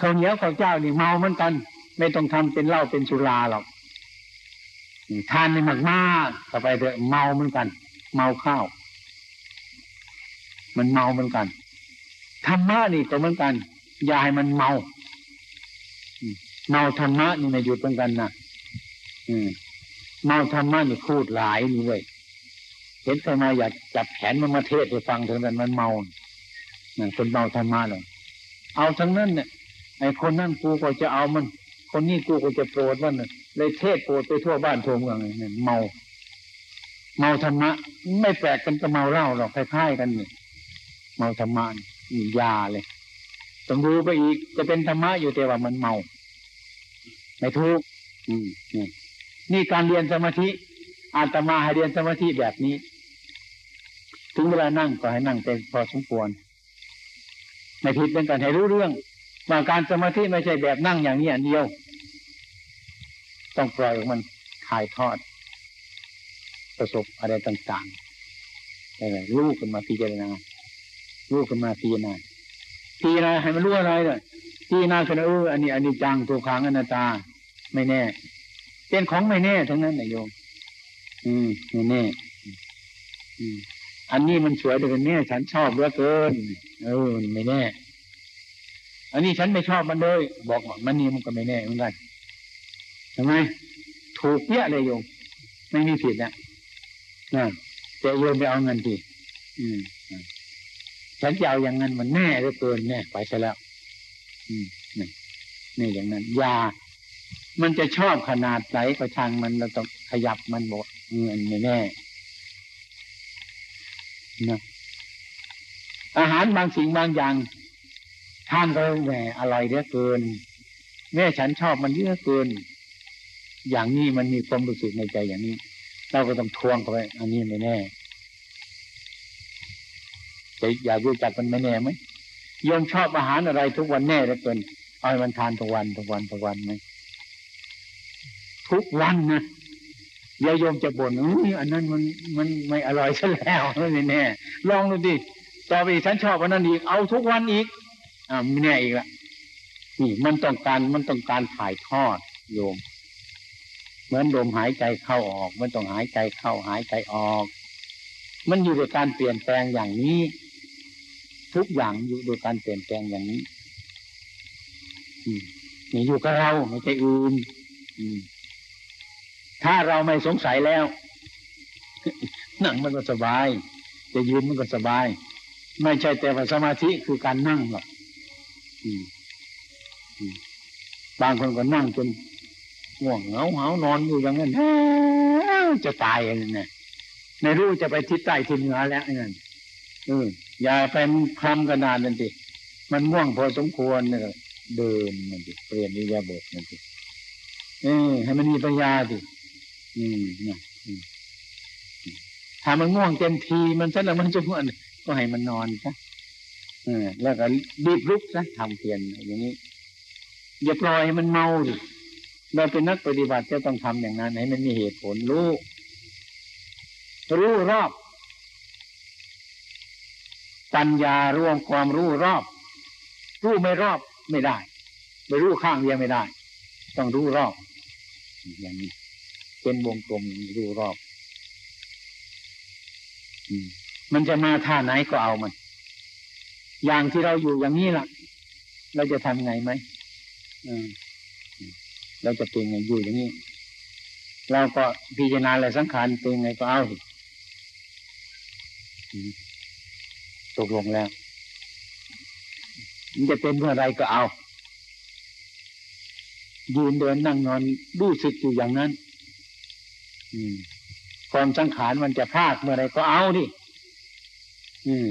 ข้าวเหนียวข้าวเจ้านี่เมาเหมือนกัน ไม่ต้องทำเป็นเหล้าเป็นสุราหรอก ทานนมากมากต่อไปเถอะเมาเหมือนกัน เมาข้าว มันเมาเหมือนกันธรรมะนี่ก็เหมือนกันอย่าให้มันเมาเมาธรรมะนี่ไม่หยุดเหมือนกันนะเมาธรรมะนี่พูดหลายนี่เว้ยเห็นใครมาอยากจับแขนมันมาเทศให้ฟังถึงนั้นมันเมานั่นคนเมาธรรมะเลยเอาทั้งนั้นเนี่ยไอ้คนนั่นกูก็จะเอามัน คนนี้กูก็จะโปรดมันเเลยเทศโปรดไปทั่วบ้านทั่วเมืองเนี่ยเมา เมาธรรมะ ไม่แปลกกันกับเมาเหล้าหรอกคล้ายๆกันเนี่ยเมาธรรมะนี่ยาเลยต้องดูไปอีกจะเป็นธรรมะอยู่แต่ว่ามันเมาไม่ทุกอืมนี่การเรียนสมาธิอาตมาให้เรียนสมาธิแบบนี้ ถึงเวลานั่งก็ให้นั่งเป็นพอสมควรไม่ผิดเป็นการให้รู้เรื่องว่าการสมาธิไม่ใช่แบบนั่งอย่างนี้อันเดียว ต้องปล่อยมันถ่ายทอด ประสบอะไรต่างๆอะไรรู้กันมาพิจารณารู้กันมาพิจารณาพิจารณาให้มันรู้อะไรเลยพิจารณาคือเอออันนี้อันนี้จังตัวขังอนัตตา ไม่แน่ เป็นของไม่แน่ทั้งนั้นนายโยมอืมไม่แน่ อืมอันนี้มันสวยแต่เป็นแน่ฉันชอบเหลือเกิน เออไม่แน่ อันนี้ฉันไม่ชอบมันเลย บอกว่ามันนี่มันก็ไม่แน่เหมือนกัน ทำไมถูกเยอะเลยโยมไม่มีผิดนะนะแต่โยมไปเอาเงินทีอืมฉันจะเอาอย่างเงินมันแน่เหลือเกินแน่ไปซะแล้ว อืมนี่นี่อย่างนั้นยามันจะชอบขนาดไหนก็ช่างมันเราต้องขยับมันบอกเงินไม่แน่นะอาหารบางสิ่งบางอย่างท่านก็แหมอร่อยเหลือเกิน แม่ฉันชอบมันเยอะเกิน อย่างนี้มันมีความรู้สึกในใจอย่างนี้ เราก็ต้องทวงเข้าไปอันนี้ไม่แน่จะอยากรู้จักมันไม่แน่ไหมโยมชอบอาหารอะไรทุกวันแน่เหลือเกินเอาให้มันทานทุกวันทุกวันทุกวันไหมทุกวันนะเดี๋ยโยมจะบ่นอุ้ยอันนั้นมันมันไม่อร่อยซะแล้วไม่แน่ลองดูดิต่อไปฉันชอบอันนั้นอีกเอาทุกวันอีกอ่าไม่แน่อีกละนี่มันต้องการมันต้องการถ่ายทอดโยม เหมือนลมหายใจเข้าออก มันต้องหายใจเข้าหายใจออก มันอยู่ในการเปลี่ยนแปลงอย่างนี้ ทุกอย่างอยู่โดยการเปลี่ยนแปลงอย่างนี้อืมนี่อยู่กับเราไม่ใช่อื่นถ้าเราไม่สงสัยแล้วนั่งมันก็สบาย จะยืนมันก็สบาย ไม่ใช่แต่ว่าสมาธิคือการนั่งหรอกบางคนก็นั่งจน ง่วงเหงาเหานอนอยู่อย่างนั้นจะตายอะไรเนี่ยไม่รู้จะไปทิศใต้ทิศเหนือแล้วนั่นเอออย่าไปคลำกระดานนั่นสิมันง่วงพอสมควรเนี่ยเดินนั่นสิเปลี่ยนนิยาบทนั่นสิเออให้มันมีปัญญาสิอืมนะถ้ามันง่วงเต็มทีมันซะแล้วมันจะง่วงก็ให้มันนอนซะเออแล้วก็รีบลุกซะทำเพียรอย่างนี้อย่าปล่อยให้มันเมาดิ เราเป็นนักปฏิบัติจะต้องทำอย่างนั้นให้มันมีเหตุผลรู้รู้รอบ ปัญญารวมความรู้รอบ รู้ไม่รอบไม่ได้ ไม่รู้ข้างเดียวไม่ได้ ต้องรู้รอบ อย่างนี้ เป็นวงกลมดูรอบมันจะมาท่าไหนก็เอามัน อย่างที่เราอยู่อย่างนี้ล่ะ เราจะทำไงไหม เราจะเป็นไงอยู่อย่างนี้เราก็พิจารณาอะไรสังขารเป็นไงก็เอาตกลงแล้ว มันจะเป็นเมื่อไรก็เอา ยืนเดินนั่งนอนรู้สึกอยู่อย่างนั้นความสังขารมันจะพลาดเมื่อไรก็เอาดิอืม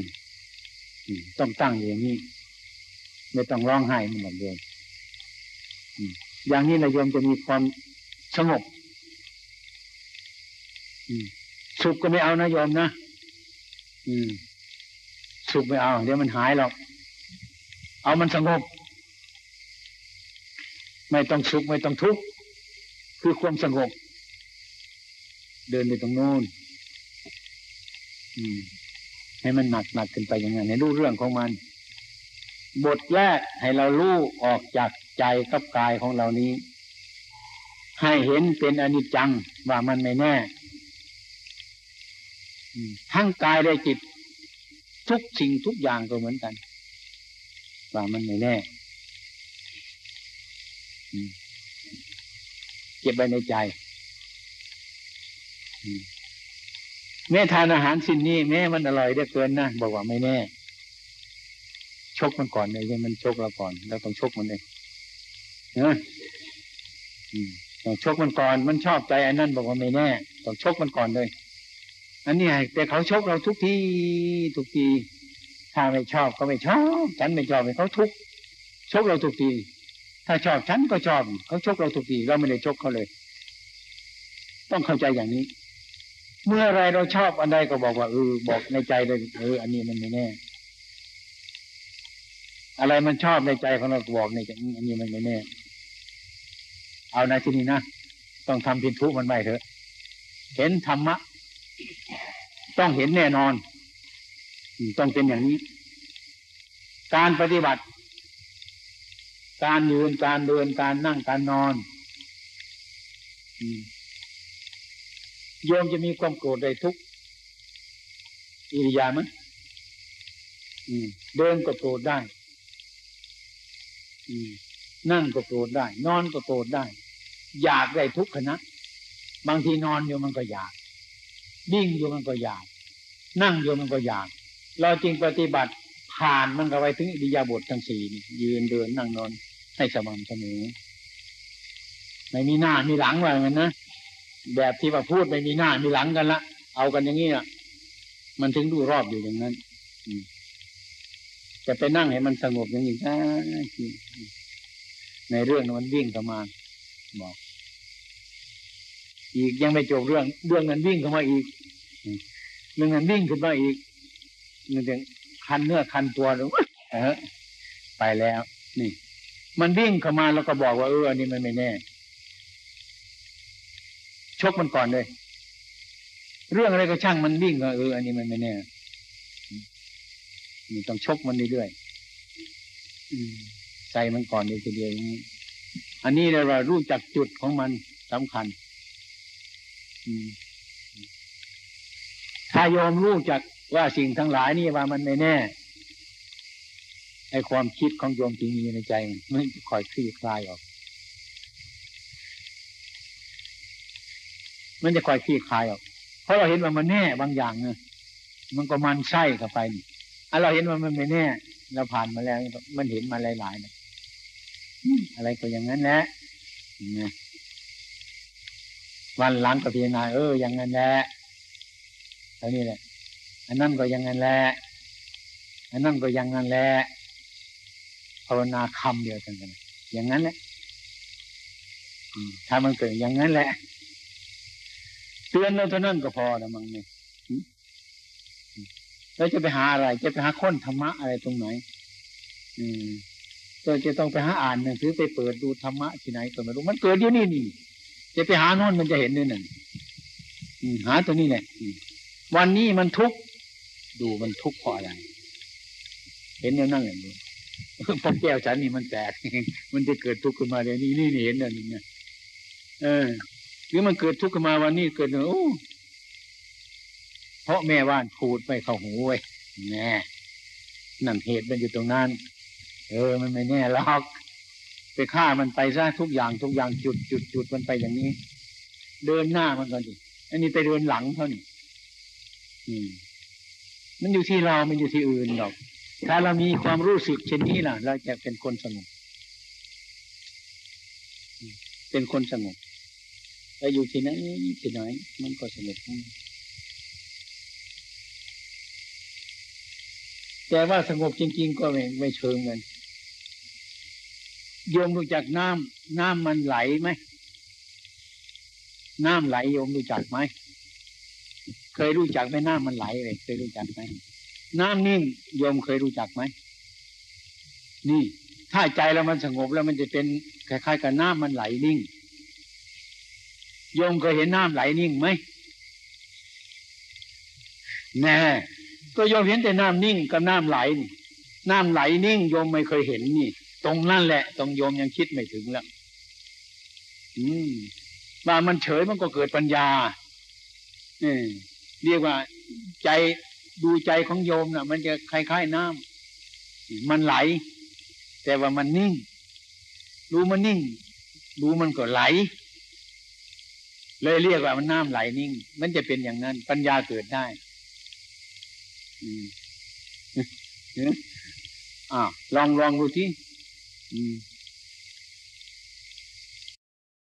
ต้องตั้งอย่างนี้ ไม่ต้องร้องไห้มันหมดเลย อย่างนี้นายโยมจะมีความสงบสุขก็ไม่เอานะโยมนะสุขไม่เอา เดี๋ยวมันหายหรอก เอามันสงบ ไม่ต้องสุขไม่ต้องทุกข์คือความสงบ เดินไปตรงโน้นให้มันหนักหนักขึ้นไปอย่างนั้นให้รู้เรื่องของมัน บทแรกให้เรารู้ออกจาก ใจกับกายของเรานี้ ให้เห็นเป็นอนิจจังว่ามันไม่แน่ทั้งกายและจิต ทุกสิ่งทุกอย่างก็เหมือนกัน ว่ามันไม่แน่เก็บไว้ในใจแม่ทานอาหารสิ่งนี้แม่มันอร่อยได้เกินนะบอกว่าไม่แน่ ชกมันก่อนเลยยังมันชกเราก่อน แล้วต้องชกมันเอง นะต้องชกมันก่อน มันชอบใจอันนั้นบอกว่าไม่แน่ต้องชกมันก่อนเลย อันนี้แต่เขาชกเราทุกทีทุกทีถ้าไม่ชอบก็ไม่ชอบ ฉันไม่ชอบเขาทุกชกเราทุกที ถ้าชอบฉันก็ชอบเขาชกเราทุกทีเราไม่ได้ชกเขาเลย ต้องเข้าใจอย่างนี้ เมื่อไรเราชอบอันใดก็บอกว่าเออบอกในใจเลยเอออันนี้มันไม่แน่ อะไรมันชอบในใจของเราบอกในใจอันนี้มันไม่แน่ เอาในที่นี้นะต้องทำพินทุมันไม่เถอะ เห็นธรรมะ ต้องเห็นแน่นอน ต้องเป็นอย่างนี้ การปฏิบัติ การยืนการเดินการนั่งการนอนโยมจะมีความโกรธได้ทุกอิริยามั้ยเดินก็โกรธได้ นั่งก็โกรธได้ นอนก็โกรธได้ อยากได้ทุกขณะบางทีนอนอยู่มันก็อยากวิ่งอยู่มันก็อยาก นั่งอยู่มันก็อยาก เราจริงปฏิบัติผ่านมันก็ไปถึงอิริยาบถทั้งสี่ยืนเดินนั่งนอนให้สม่ำเสมอไม่มีหน้ามีหลังว่างั้นนะแบบที่ว่าพูดไม่มีหน้ามีหลังกันละเอากันอย่างนี้อะมันถึงดูรอบอยู่อย่างนั้นจะไปนั่งให้มันสงบอย่างนี้ได้ ในเรื่องมันวิ่งเข้ามาบอก อีกยังไม่จบเรื่อง เรื่องนั้นวิ่งเข้ามาอีกเรื่องนั้นวิ่งขึ้นมาอีกมันจะคันเนื้อคันตัวหรือเออไปแล้ว นี่ มันวิ่งเข้ามาแล้วก็บอกว่าเอออันนี้มันไม่แน่ ชกมันก่อนเลย เรื่องอะไรก็ช่างมันวิ่งก็เอออันนี้มันไม่แน่นี่ต้องชกมันเรื่อยๆ ใส่มันก่อนเลยทีเดียวนี้อันนี้เรารู้จักจุดของมันสำคัญถ้าโยมรู้จักว่าสิ่งทั้งหลายนี่ว่ามันไม่แน่ไอความคิดของโยมที่มีในใจมันจะคอยคลี่คลายออก มันจะคอยคลี่คลายออก เพราะเราเห็นว่ามันแน่บางอย่างเนะมันก็มันไส้เข้าไปอันเราเห็นว่ามันไม่แน่ เราผ่านมาแล้ว มันเห็นมาหลายๆนะ อะไรก็อย่างนั้นแหละวันหลังก็พิจารณาเอออย่างนั้นแหละเท่านี้แหละอันนั้นก็อย่างนั้นแหละอันนั้นก็อย่างนั้นแหละภาวนาคำเดียวกันกันอย่างนั้นแหละถ้ามันเกิดอย่างนั้นแหละ เตือนเราเท่านั้นก็พอแล้วมั้งเนี่ยเราจะไปหาอะไร จะไปหาค้นธรรมะอะไรตรงไหน อืม เราจะต้องไปหาอ่านหนังสือไปเปิดดูธรรมะที่ไหนก็ไม่รู้มันเกิดอยู่นี่นี่จะไปหาโน่นมันจะเห็นด้วยนั่นหาตัวนี้แหละวันนี้มันทุกข์ดูมันทุกข์เพราะอะไร เห็นอย่างนั่งอย่างนี้พอแก้วฉันนี่มันแตกมันจะเกิดทุกข์ขึ้นมาเดี๋ยวนี้นี่เห็นนั่นนี่เออ หรือมันเกิดทุกข์ขึ้นมาวันนี้เกิดโอ้เพราะแม่ว่านพูดไปเข้าหูไว้แน่นั่นเหตุมันอยู่ตรงนั้น เออ มันไม่แน่หรอกไปฆ่ามันไปซะทุกอย่างทุกอย่างจุดจุดจุดมันไปอย่างนี้ เดินหน้ามันก่อนดิอันนี้ไปเดินหลังเท่านี้มันอยู่ที่เรา มันอยู่ที่อื่นหรอก ถ้าเรามีความรู้สึกเช่นนี้ล่ะ เราจะเป็นคนสงบเป็นคนสงบเราอยู่ที่ไหนที่ไหนมันก็สงบแต่ว่าสงบจริง ๆ ก็ไม่ไม่เชิงเงิน โยมรู้จักน้ำน้ำมันไหลไหมน้ำไหลโยมรู้จักไหมเคยรู้จักไหมน้ำมันไหลเลยเคยรู้จักไหมน้ำนิ่งโยมเคยรู้จักไหมนี่ ถ้าใจเรามันสงบแล้วมันจะเป็นคล้ายๆกับน้ำมันไหลนิ่งโยมเคยเห็นน้ำไหลนิ่งไหมแน่ก็โยมเห็นแต่น้ำนิ่งกับน้ำไหลน้ำไหลนิ่งโยมไม่เคยเห็นนี่ ตรงนั่นแหละ ตรงโยมยังคิดไม่ถึงแล้วอืมว่ามันเฉยมันก็เกิดปัญญาเนี่เรียกว่าใจดูใจของโยมนะ่ะ มันจะคล้ายๆน้ำมันไหล แต่ว่ามันนิ่ง รู้มันนิ่ง รู้มันก็ไหล เลยเรียกว่ามันน้ำไหลนิ่ง มันจะเป็นอย่างนั้น ปัญญาเกิดได้ อืมอ่าลองลองดูที่ Mm.